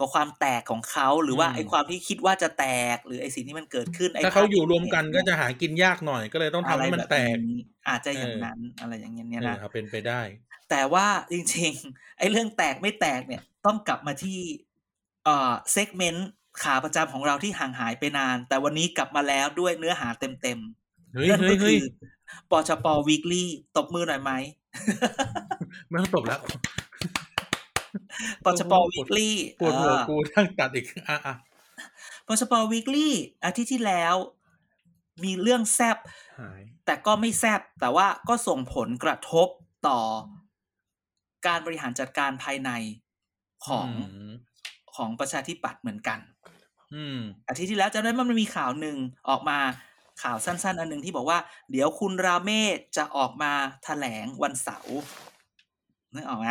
กับความแตกของเขาหรือว่าอืมไอความที่คิดว่าจะแตกหรือไอสิ่งที่มันเกิดขึ้นไถ้าเขาอยู่ภพที่รวมกันเห็ก็จะหากินยากหน่อยก็เลยต้องทำให้มันแตกอะไรบบนี้อาจจะอย่างเออนั้นอะไรอย่างเงี้ยเนี่ยเออนะครับเป็นไปได้ แต่ว่าจริงๆ ไอ้เรื่องแตกไม่แตกเนี่ยต้องกลับมาที่เอ่อเซกเมนต์ขาประจำของเราที่ห่างหายไปนาน แต่วันนี้กลับมาแล้วด้วยเนื้อหาเต็มเฮ้ยๆนั่นเฮ้ก็ยคืเฮ้ยอปชปวีคลี่ตบมือหน่อยไหมไม่ต้องตบแล้ว ปชปวีคลี่ปวดหัวกูทั้งตัดอีกอะอะปชปวีคลี่อาทิตย์ที่แล้ว มีเรื่องแซบหายแต่ก็ไม่แซบแต่ว่าก็ส่งผลกระทบต่อการบริหารจัดการภายในของมของประชาธิปัตย์เหมือนกันอืมอาทิตย์ที่แล้วจำได้ว่ามันมีข่าวหนึ่งออกมาข่าวสั้น ๆ อันหนึ่งที่บอกว่า เดี๋ยวคุณราเมศจะออกมาแถลงวันเสาร์นึกออกไหม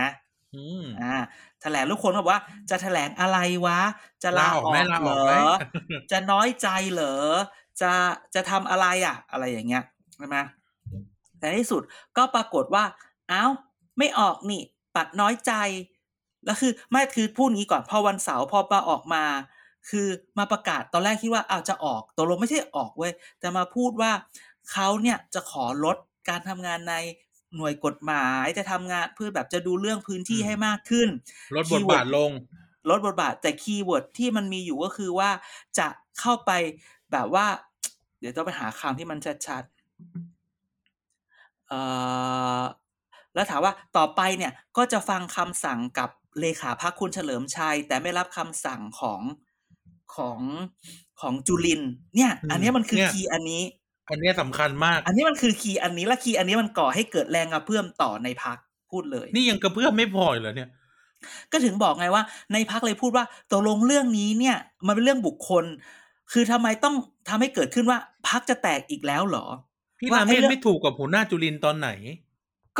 อืมอ่าแถลงลูกคนบอกว่า จะแถลงอะไรวะ จะลาลาอออกอกไหมลาอเหรอกไหมอจะน้อยใจเหรอจะจะทำอะไรอะ อะไรอย่างเงี้ยใช่ไหมแต่ในที่สุดก็ปรากฏว่า เอ้าไม่ออกนี่ ปัดน้อยใจ แล้วคือไม่คือพูดงี้ก่อนพอวันเสาร์พอมาออกมา คือมาประกาศตอนแรกคิดว่าอ้าวจะออกตกลงไม่ใช่ออกเว้ยแต่มาพูดว่าเขาเนี่ยจะขอลดการทำงานใน หน่วยกฎหมายจะทำงานเพื่อแบบจะดูเรื่องพื้นที่อืมให้มากขึ้น ลดบทบาทลง ลดบทบาทแต่ keyword ที่มันมีอยู่ก็คือว่าจะเข้าไปแบบว่า เดี๋ยวต้องไปหาคำที่มันชัดๆเอ่อแล้วถามว่าต่อไปเนี่ยก็จะฟังคำสั่งกับเลขาพรรคคุณเฉลิมชัย แต่ไม่รับคำสั่งของของของจุลินทร์เนี่ย อันเนี้ยมันคือเนี่ย key อันนี้ อันเนี้ยสำคัญมาก อันนี้มันคือ key อันนี้และ key อันนี้มันก่อให้เกิดแรงกระเพื่อมต่อในพรรคพูดเลย นี่ยังกระเพื่อมไม่พอเหรอเนี่ย ก็ถึงบอกไงว่า ในพักเลยพูดว่าตกลงเรื่องนี้เนี่ย มันเป็นเรื่องบุคคล คือทำไมต้องทำให้เกิดขึ้นว่าพักจะแตกอีกแล้วเหรอพี่ว่าราเมไอ้ศเรื่องไม่ถูกกับหัวหน้าจุลินตอนไหน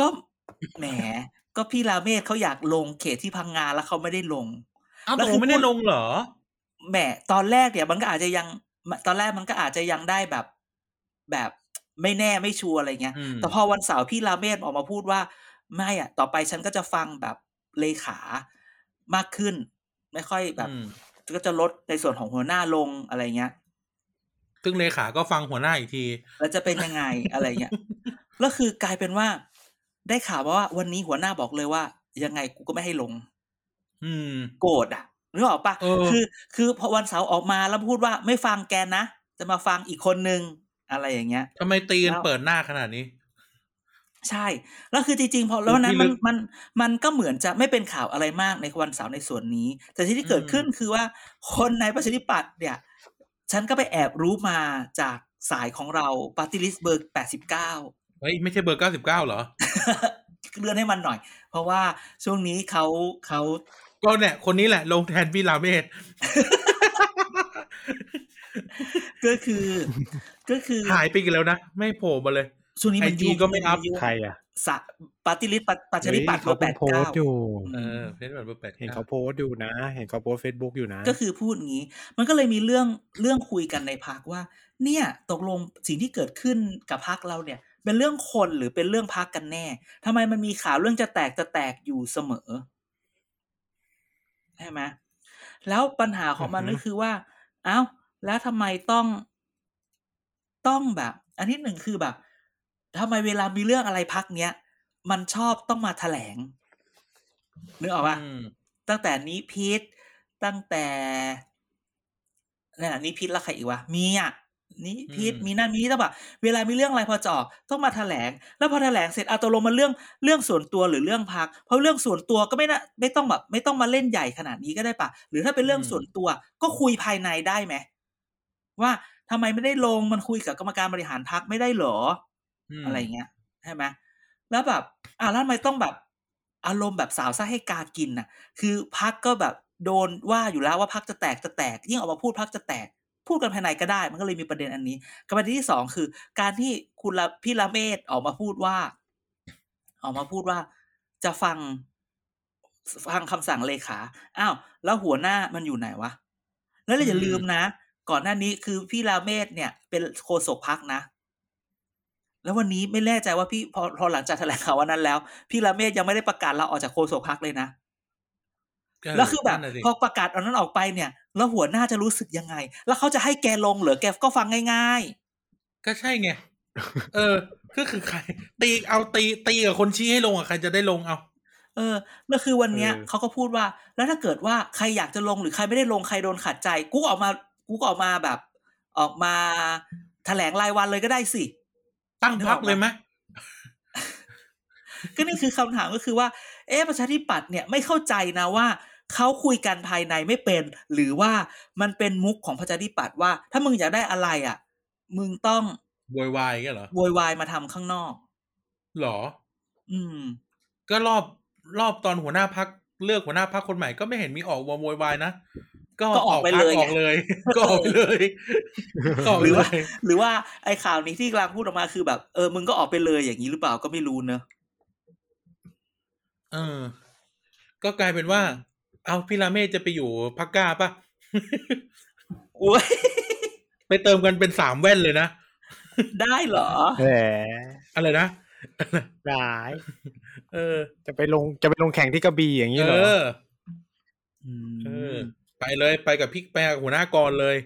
ก็แหมก็พี่ราเมศเขาอยากลงเขตที่พังงาแล้วเขาไม่ได้ลงเอ้าแล้วตกคือลงไม่ได้พูดลงเหรอแหมตอนแรกเนี่ยมันก็อาจจะยัง ตอนแรกมันก็อาจจะยังได้แบบ แบบไม่แน่ไม่ชัวร์อะไรเงี้ยอืมแต่พอวันเสาร์พี่ราเมศออกมาพูดว่า ไม่อะ ต่อไปฉันก็จะฟังแบบเลขามากขึ้น ไม่ค่อยแบบอืมก็จะลดในส่วนของหัวหน้าลงอะไรเงี้ย ซึ่งเลขาก็ฟังหัวหน้าอีกที แล้วจะเป็นยังไงอะไรเงี้ย แล้วคือกลายเป็นว่า ได้ข่าวมาว่าวันนี้หัวหน้าบอกเลยว่า ยังไงกูก็ไม่ให้ลง อืม โกรธอะนึกออกปะเออคือ คือพอวันเสาร์ออกมาแล้วพูดว่าไม่ฟังแกนะ จะมาฟังอีกคนนึง อะไรอย่างเงี้ยทำไมตีกันแล้วเปิดหน้าขนาดนี้ ใช่ แล้วคือจริงๆพอแล้ววันนั้นพี่มัลึนกมันมันก็เหมือนจะไม่เป็นข่าวอะไรมากในวันเสาร์ในส่วนนี้ แต่ที่ที่เกิดอืมขึ้นคือว่าคนในประชาธิปัตย์เนี่ย ฉันก็ไปแอบรู้มาจากสายของเรา party list เบอร์แปดสิบเก้าเฮ้ยไม่ใช่เบอร์เก้าสิบเก้าเหรอเลื่อนให้มันหน่อย เพราะว่าช่วงนี้เขาเขาก็เนี่ย คนนี้แหละ ลงแทนพี่ราเมศ ก็คือ ก็คือหายไปอีกแล้วนะ ไม่โผล่มาเลยช่วงนี้มัน IG ยุ่งก็ไม่อัพยุ่งใครอะสะปาร์ติลิสประชาธิปัตย์เฮ้ยเบอร์แปเขาดเพิ่งโพสเก้าต์อยู่เออเพจแบบเบอร์แปดเห็นเก้าเขาโพสต์อยู่นะ เห็นเขาโพสเฟซบุ๊กอยู่นะ ก็คือพูดงี้ มันก็เลยมีเรื่องเรื่องคุยกันในพักว่า เนี่ยตกลงสิ่งที่เกิดขึ้นกับพักเราเนี่ย เป็นเรื่องคนหรือเป็นเรื่องพักกันแน่ทำไมมันมีข่าวเรื่องจะแตกจะแตกอยู่เสมอใช่ไหมแล้วปัญหาของมันอือฮึก็คือว่า เอ้า แล้วทำไมต้องต้องแบบ อันที่หนึ่งคือแบบทำไมเวลามีเรื่องอะไรพักเนี้ย มันชอบต้องมาแถลงนึกออกปะอืมตั้งแต่นี้พีทตั้งแต่นั่นแหละนี้พีทแล้วใครอีกวะมีอะนี้พีทอืมมีนั่นมีนี่ต้องแบบเวลามีเรื่องอะไรพอจะออกต้องมาแถลง แล้วพอแถลงเสร็จเอาตกลงมันเรื่องเรื่องส่วนตัวหรือเรื่องพัก เพราะเรื่องส่วนตัวก็ไม่น่าไม่ต้องแบบไม่ต้องมาเล่นใหญ่ขนาดนี้ก็ได้ปะหรือถ้าเป็นเรื่องส่วนตัวก็คุยภายในได้ไหม ว่าทำไมไม่ได้ลงมันคุยกับกรรมการบริหารพักไม่ได้เหรอมอะไรเงี้ยใช่ไหมแล้วแบบอะแล้วทำไมต้องแบบอารมณ์แบบสาวซ่าให้กากินน่ะ คือพักก็แบบโดนว่าอยู่แล้วว่าพักจะแตกจะแตก ยิ่งออกมาพูดพักจะแตก พูดกันภายในก็ได้ มันก็เลยมีประเด็นอันนี้กับประเด็นที่สองคือ การที่คุณละพี่ละเมศออกมาพูดว่า ออกมาพูดว่าจะฟังฟังคำสั่งเลขา อ้าว แล้วหัวหน้ามันอยู่ไหนวะ แล้วเราอย่าลืมนะ ก่อนหน้านี้คือพี่ลาเมศเนี่ยเป็นโฆษกพักนะ แล้ววันนี้ไม่แน่ใจว่าพี่พอพอหลังจากแถลงข่าววันนั้นแล้ว พี่ลาเมศยังไม่ได้ประกาศลาออกจากโฆษกพักเลยนะเออแล้วคือแบบนั่นน่ะสิพอประกาศอันนั้นออกไปเนี่ย แล้วหัวหน้าจะรู้สึกยังไง แล้วเขาจะให้แกลงเหรือแกก็ฟังง่ายก็ใช่ไงเออก็คือใคร ตีเอาตีตีกับคนชี้ให้ลงอะใครจะได้ลงเอาๆเออแล้วคือวันเนี้ยเออเขาก็พูดว่า แล้วถ้าเกิดว่าใครอยากจะลงหรือใครไม่ได้ลงใครโดนขัดใจ กูก็ออกมา กูก็ออกมาแบบ ออกมาแถลงรายวันเลยก็ได้สิ ตั้งพักเลยไหมก็นี่คือคำถามก็คือว่า เอ๊ะประชาธิปัตย์เนี่ยไม่เข้าใจนะว่าเขาคุยกันภายในไม่เป็น หรือว่ามันเป็นมุกของประชาธิปัตย์ว่า ถ้ามึงอยากได้อะไรอะ มึงต้องโวยวายอย่างเงี้ยเหรอโวยวายมาทำข้างนอกหรอ อืม ก็รอบรอบตอนหัวหน้าพักเลือกหัวหน้าพักคนใหม่ก็ไม่เห็นมีออกวโวยวายนะ ก็ก็ออกไปเลยพรรคออกเลย ก็ออกไปเลยก็ออกหไปรือเลว่ายหรือว่าไอ้ข่าวนี้ที่กำลังพูดออกมาคือแบบเออมึงก็ออกไปเลยอย่างนี้หรือเปล่าก็ไม่รู้เนอะเออ ก็กลายเป็นว่า เอาพี่ราเมศจะไปอยู่พักกล้าปะโอ้ยไปเติมกันเป็นสามแว่นเลยนะ ได้เหรอแหมอะไรนะร้ายเออ จะไปลงจะไปลงแข่งที่กระบี่อย่างนี้เอเหรออเออ ไปเลยไปกับพี่ไปกับหัวหน้ากรเลย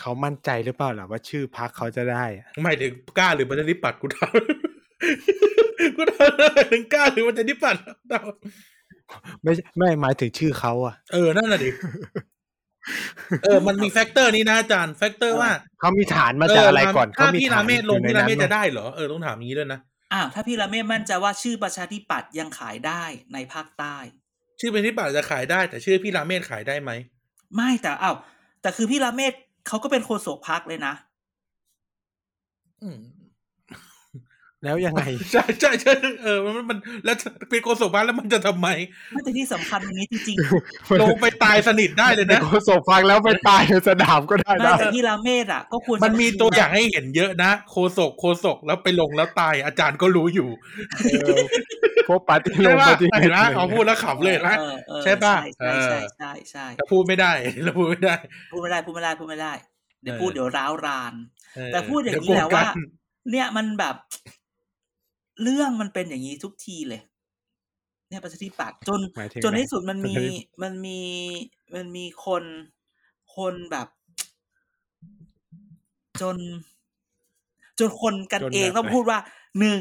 เขามั่นใจหรือเปล่าล่ะว่าชื่อพักเขาจะได้อะหมายถึงกล้าหรือประชาธิปัตย์กูถามกูถามถึงกล้าหรือประชาธิปัตย์ไม่ใช่ไม่หมายถึงชื่อเขาอะ เออนั่นน่ะดิเออ มันมี factor นี้นะอาจารย์ factor ว่าเขามีฐานมาจากอะไรก่อนถ้าเขามีพี่ฐราเมศลงอยู่ในพี่ราเมศนั้นจะได้เหรอเออต้องถามอย่างนี้ด้วยนะอ้าวถ้าพี่ราเมศมั่นใจว่าชื่อประชาธิปัตย์ยังขายได้ในภาคใต้ ชื่อประชาธิปัตย์ขายได้ แต่ชื่อพี่ราเมศขายได้ไหมไม่แต่อ้าวแต่คือพี่ละเมศเขาก็เป็นโฆษกพักเลยนะอืม แล้วยังไง ใช่ใช่ใช่เออมันมันแล้วเป็นโกศกบ้านแล้วมันจะทำไมไม่แต่ที่สำคัญตรงนี้จริงลงไปตายสนิทได้เลยในนะโฆษกฟังแล้วไปตายในสนามก็ได้ๆไม่นะแต่พี่ละเมศอะก็ควรจะมันมีตัวอย่างให้เห็นเยอะนะโคศกโคศกแล้วไปลงแล้วตายอาจารย์ก็รู้อยู่เออพวกปาร์ตี้ลใช่งป่ะปาร์ตี้เห็นไหมเขาพูดแล้วขำเลยนะออเออใช่ป่ะใช่ใช่เออใช่ใช่แต่พูดไม่ได้แล้วพูดไม่ได้ พูดไม่ได้พูดไม่ได้พูดไม่ได้เดี๋ยวเออพูดเดี๋ยวร้าวรานเออแต่พูดอย่างนี้เดี๋แหละว่าโกรธกันเนี่ยมันแบบ เรื่องมันเป็นอย่างนี้ทุกทีเลยเนี่ยประชาธิปัตย์จนหมายถึงจนอะไรในที่สุดมันมีประชาธิมันมีมันมีคนคนแบบ จน จนคนกันจนเองแบบต้องไหนพูดว่าหนึ่ง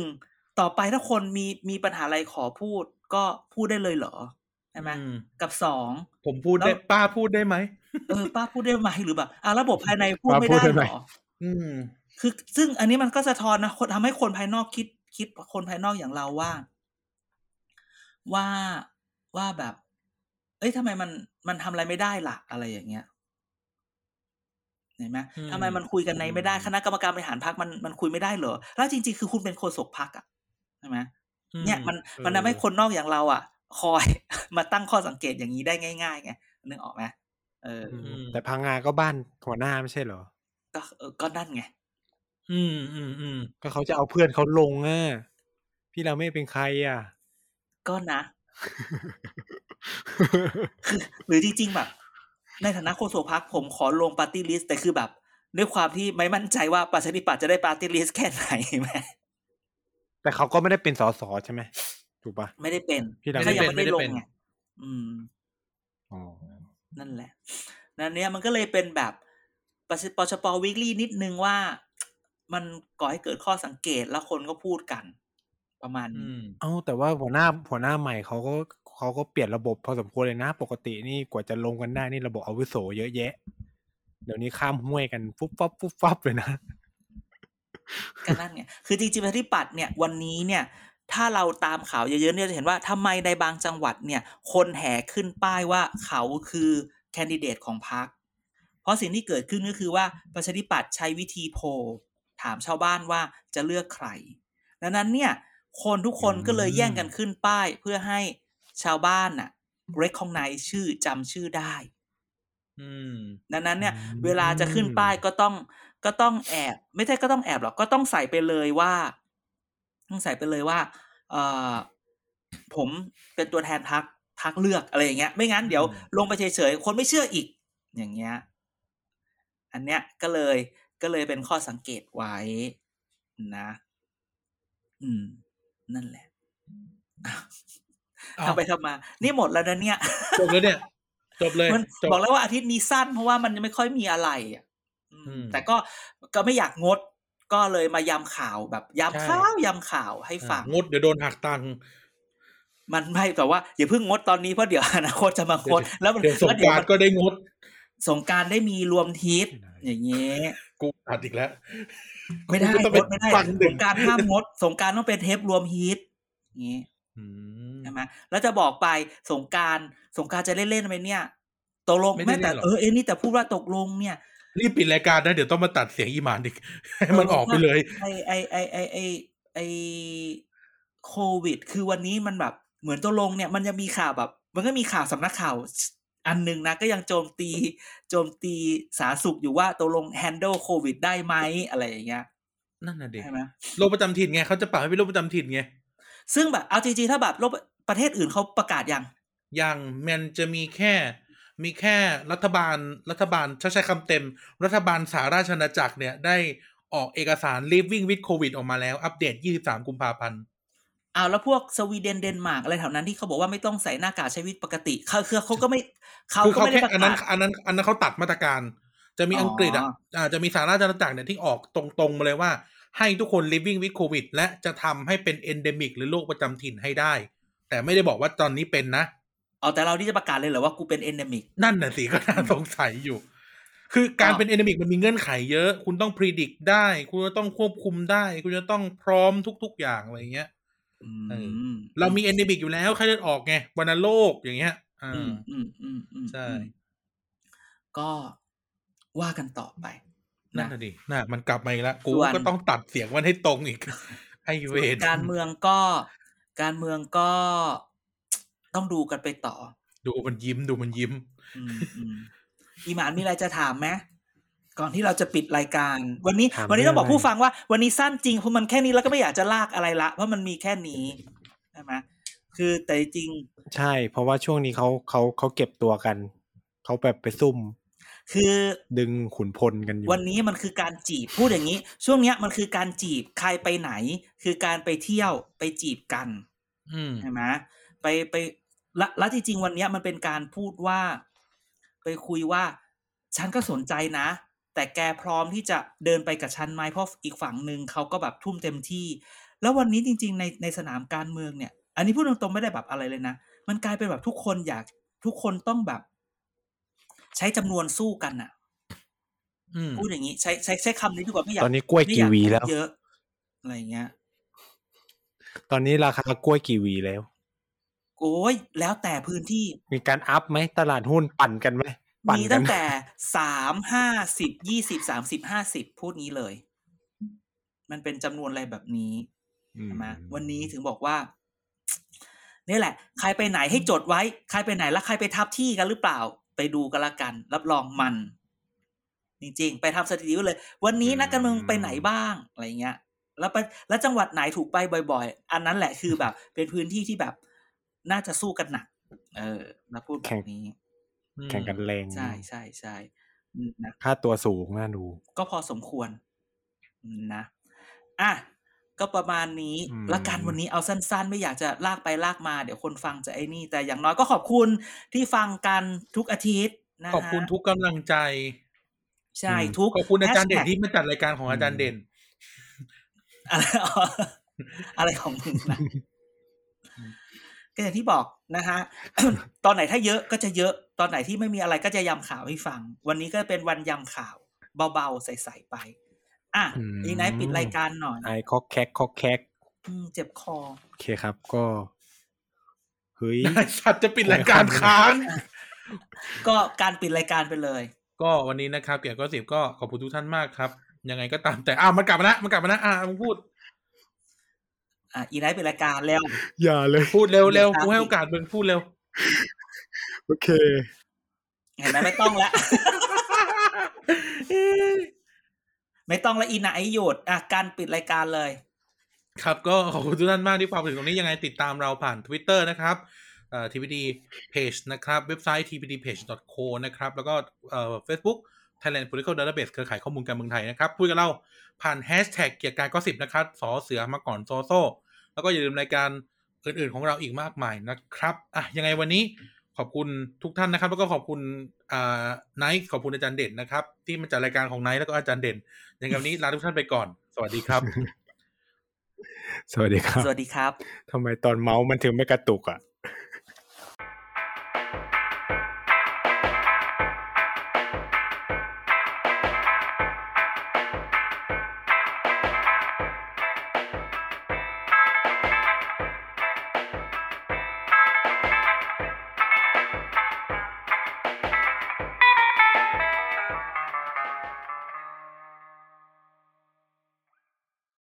ต่อไปถ้าคนมีมีปัญหาอะไรขอพูด ก็พูดได้เลยเหรอใช่ไหมอืมกับสองผมพูดได้แล้วป้าพูดได้ไหมเออป้าพูดได้ไหมหรือแบบอะระบบภายในพูดป้าไม่พูดได้ได้ไหเหมรออืมคือซึ่งอันนี้มันก็สะท้อนนะคนทำให้คนภายนอกคิด คิดคนภายนอกอย่างเราว่า ว่าว่าแบบ เอ้ยทำไมมันมันทำอะไรไม่ได้ล่ะ อะไรอย่างเงี้ยเห็นไหมอืมทำไมมันคุยกันในไม่ได้คณะกรรมการบริหารพักมันมันคุยไม่ได้เหรอแล้วจริง ๆ คือคุณเป็นโฆษกพักอะใช่ไหมเนี่ยมันมันทำให้คนนอกอย่างเราอะ คอยมาตั้งข้อสังเกตอย่างนี้ได้ง่ายๆไงนึกออกไหมเอออมแต่พังงาก็บ้านหัวหน้าไม่ใช่เหรอ ก็เออก็นั่นไง อืมอืมอืมก็เขาจะเอาเพื่อนเขาลงอะพี่เราไม่เป็นใครอะ ก็นะคือหรือจริงๆแบบ ในฐานะโฆษกพรรคผมขอลง party list แต่คือแบบ ด้วยความที่ไม่มั่นใจว่าประชาธิปัตย์จะได้ party list แค่ไหนไหมแต่เขาก็ไม่ได้เป็นสสใช่ไหมถูกปะไม่ได้เป็นพี่ดำแค่ยังไม่ได้ลงไงอืมอ๋อนั่นแหละนั่นเนี้ยมันก็เลยเป็นแบบปชปชปวิกฤตนิดนึงว่า มันก่อให้เกิดข้อสังเกตแล้วคนก็พูดกัน ประมาณอืนี้มเอ้าแต่ว่าหัวหน้าหัวหน้าใหม่เขาก็เขาก็เปลี่ยนระบบพอสมควรเลยนะ ปกตินี่กว่าจะลงกันได้นี่ระบบอาวุโสเยอะแยะ เดี๋ยวนี้ข้ามห้วยกันฟุบฟับฟุบฟับเลยนะก็นั่นไงคือจริงๆประชาธิปัตย์เนี่ยวันนี้เนี่ย ถ้าเราตามข่าวเยอะๆเนี่ยจะเห็นว่าทำไมในบางจังหวัดเนี่ย คนแห่ขึ้นป้ายว่าเขาคือแคนดิเดตของพรรคเพราะสิ่งที่เกิดขึ้นก็คือว่าประชาธิปัตย์ใช้วิธีโพล ถามชาวบ้านว่าจะเลือกใคร ดังนั้นเนี่ยคนทุกคนก็เลยแย่งกันขึ้นป้ายเพื่อให้ชาวบ้านน่ะ recognize ชื่อจำชื่อได้อืมดังนั้นเนี่ยอืมเวลาจะขึ้นป้ายก็ต้องก็ต้องแอบ ไม่ใช่ก็ต้องแอบหรอกก็ต้องใส่ไปเลยว่า ต้องใส่ไปเลยว่า เออผมเป็นตัวแทนพักพักเลือกอะไรอย่างเงี้ย ไม่งั้นเดี๋ยวอืมลงไปเฉยๆคนไม่เชื่ออีก อย่างเงี้ย อันเนี้ยก็เลย ก็เลยเป็นข้อสังเกตไว้นะ อืม นั่นแหละอ้าวอ้าวทำไปทำมา นี่หมดแล้วนะเนี่ย จบแล้วเนี่ย จบเลยมันจบบอกแล้วว่าอาทิตย์นี้สั้นเพราะว่ามันยังไม่ค่อยมีอะไรอะอืมอืมแต่ก็ก็ไม่อยากงด ก็เลยมายำข่าวแบบใช่ยำข่าวยำข่าวให้ฟังงดเดี๋ยวโดนหักตังค์มันไม่แต่ว่าอย่าเพิ่งงดตอนนี้เพราะเดี๋ยวอนาคตจะมางดแล้วมันเดี๋ยวสงแล้วกรารมันก็ได้งด สงกรารได้มีรวมทิศอย่างเงี้ยกูตัดอีกแล้ว ไม่ได้กูต้องงไปดไม่ได้ฟังหสนึ่งงกรารห้ามงดสงกรารต้องเป็นเทปรวมฮิตอย่างงี้อืมใช่ไหมแล้วจะบอกไปสงกรารสงกรารจะเล่นๆไหมเนี่ยตกลงไม่ได้แม้แต่เล่นหรอกเออเอ็นี่แต่พูดว่าตกลงเนี่ยรีบปิดรายการนะเดี๋ยวต้องมาตัดเสียงอีหมานอีกให้มันออกไปเลยไอไอไอไอไอไอโควิด คือวันนี้มันแบบเหมือนตัวลงเนี่ย มันจะมีข่าวแบบ มันก็มีข่าวสำนักข่าว อันหนึ่งนะก็ยังโจมตีโจมตีสาธารณสุขอยู่ว่าตัวลง handle โควิดได้ไหมอะไรอย่างเงี้ยนั่นน่ะเด็กใช่ไหมโรคประจำถิ่นไงเขาจะปรับให้เป็นโรคประจำถิ่นไงซึ่งแบบเอาจริงๆถ้าแบบโลกประเทศอื่นเขาประกาศยังอย่างมันจะมีแค่มีแค่รัฐบาลรัฐบาลถ้าใช้คำเต็ม รัฐบาลสหราชอาณาจักรเนี่ยได้ออกเอกสาร living with covid ออกมาแล้ว อัปเดต 23 กุมภาพันธ์ อ้าวแล้วพวกสวีเดนเดนมาร์กอะไรแถวนั้นที่เขาบอกว่าไม่ต้องใส่หน้ากากใช้ชีวิตปกติเขาคือเขาก็ไม่เขาคือก็เขาไม่ได้แค่ประอันกานั้นศอันนั้นอันนั้นเขาตัดมาตรการ จะมีอ๋ออัอังกฤษอะอ่าจะมีสหราชอาณาจักรเนี่ยที่ออกตรงๆมาเลยว่า ให้ทุกคน living with covid และจะทำให้เป็น endemic หรือโรคประจำถิ่นให้ได้ แต่ไม่ได้บอกว่าตอนนี้เป็นนะเอาแต่เราที่จะประกาศเลยเหรอว่ากูเป็น endemic นั่นน่ะสิก็น่าสงสัยอยู่ คือการอ้าวเป็นเอ d น m มิกมันมีเงื่อนไขเยอะ คุณต้องพิชิตได้ คุณจะต้องควบคุมได้ คุณจะต้องพร้อมทุก ๆอย่างอะไรเงี้ย เอเรามีเอ d น m มิกอยู่แล้วไข้เลือดออกไงวัณโรคอย่างเงี้ยอ่าอืมอืมอืมอืมใช่อืมก็ว่ากันต่อไปนั่นนะน่ะดิน่ะมันกลับมาอีกแล้วกูส่วนก็ต้องตัดเสียงมันให้ตรงอีกไอเวทการเมืองก็ การเมืองก็ต้องดูกันไปต่อ ดูมันยิ้มดูมันยิ้มอืมอืมอีหมานมีอะไรจะถามไหม ก่อนที่เราจะปิดรายการ วันนี้ถามวันนี้ต้องบอกเรื่องอะไรผู้ฟังว่า วันนี้สั้นจริงเพราะมันแค่นี้แล้วก็ไม่อยากจะลากอะไรละ เพราะมันมีแค่นี้ใช่ไหมคือแต่จริง ใช่ เพราะว่าช่วงนี้เขาเขาเขาเก็บตัวกันเขาแบบไปซุ่ม คือดึงขุนพลกันอยู่วันนี้มันคือการจีบพูดอย่างนี้ ช่วงเนี้ยมันคือการจีบใครไปไหน คือการไปเที่ยวไปจีบกันอืมใช่ไหมไปไปและแล้วจริงๆวันเนี้ยมันเป็นการพูดว่า ไปคุยว่า ฉันก็สนใจนะ แต่แกพร้อมที่จะเดินไปกับฉันไหมเพราะอีกฝั่งหนึ่งเขาก็แบบทุ่มเต็มที่ แล้ววันนี้จริง ๆ ในในสนามการเมืองเนี่ย อันนี้พูดตรงๆไม่ได้แบบอะไรเลยนะ มันกลายเป็นแบบทุกคนอยากทุกคนต้องแบบ ใช้จำนวนสู้กันอะอืมพูดอย่างนี้ใช้ใช้ใช้คำนี้ดีกว่าไม่อยากตอนนี้กล้วยไม่อกี่ยากวีพูดแล้วเยอะอะไรอย่างเงี้ย ตอนนี้ราคากล้วยกี่วีแล้วโอ้ยแล้วแต่พื้นที่ มีการอัพไหมตลาดหุ้นปั่นกันไหมปั่น มีกัตั้นงแต่สามห้าสิบยี่สิบสามสิบห้าสิบพูดงี้เลย มันเป็นจำนวนอะไรแบบนี้อืมใช่ไหมวันนี้ถึงบอกว่านี่แหละ ใครไปไหนให้จดไว้ ใครไปไหนแล้วใครไปทับที่กันหรือเปล่า ไปดูกันละกัน รับรองมัน จริงๆ ไปทำสถิติไว้เลย วันนี้นักการเมืองไปไหนบ้างอะไรเงี้ย แล้วไปแล้วจังหวัดไหนถูกไปบ่อย ๆ อันนั้นแหละคือแบบ เป็นพื้นที่ที่แบบ น่าจะสู้กันหนัก เออนะพูดแบบนี้ แข่งกันแรงใช่ใช่ใช่อืมนะค่าตัวสูงน่าดู ก็พอสมควรนะอะก็ประมาณนี้อืมละกันวันนี้เอาสั้น ๆ ไม่อยากจะลากไปลากมา เดี๋ยวคนฟังจะไอ้นี่ แต่อย่างน้อยก็ขอบคุณที่ฟังกันทุกอาทิตย์นะฮะขอบคุณทุกกำลังใจ ใช่ทุกขอบคุณอาจารย์เด่น hashtag ที่มาจัดรายการของอาจารย์เด่น อะไรอะไรของมึงนะก็อย่างที่บอกนะฮะตอนไหนถ้าเยอะก็จะเยอะ ตอนไหนที่ไม่มีอะไรก็จะยำข่าวให้ฟัง วันนี้ก็เป็นวันยำข่าว เบาๆ ใสๆไป อะอืมนี่นายปิดรายการหน่อยไอคอกแคกคอกแคกอืมเจ็บคอ โอเคครับก็เฮ้ยสัตว์จะปิดรายการค้าง ก็การปิดรายการไปเลย ก็วันนี้นะครับ เกียรติก็สิบก็ขอบคุณทุกท่านมากครับ ยังไงก็ตามแต่อ้าวมันกลับมาแล้วมันกลับมาแล้วอ่ามึงพูด อะอีไนท์ปิดรายการแล้ว อย่าเลยพูดเร็วเร็วเดี๋ยวตามกูให้โอกาสมึงพูดเร็ว โอเค เห็นไหมไม่ต้องละไม่ต้องละอีไนท์หยุดอะการปิดรายการเลย ครับก็ขอบคุณทุกท่านมากที่ฟังมาถึงตรงนี้ยังไงติดตามเราผ่าน Twitter นะครับเอ่อ TPD Page นะครับ เว็บไซต์ tpdpage.co นะครับ แล้วก็เอ่อ Facebook Thailand Political Database เครือข่ายข้อมูลการเมืองไทยนะครับพูดกับเราผ่านแฮชแท็กเกียรติกายก็สิบนะครับสอเสือมาก่อนโซโซ แล้วก็อย่าลืมรายการอื่นๆของเราอีกมากมายนะครับ อะ ยังไงวันนี้ ขอบคุณทุกท่านนะครับ แล้วก็ขอบคุณอ่าไนท์ขอบคุณอาจารย์เด่นนะครับ ที่มาจัดรายการของไนท์แล้วก็อาจารย์เด่นยังไงวันนี้ลาทุกท่านไปก่อน สวัสดีครับ สวัสดีครับ สวัสดีครับทำไมตอนเมาส์มันถึงไม่กระตุกอะ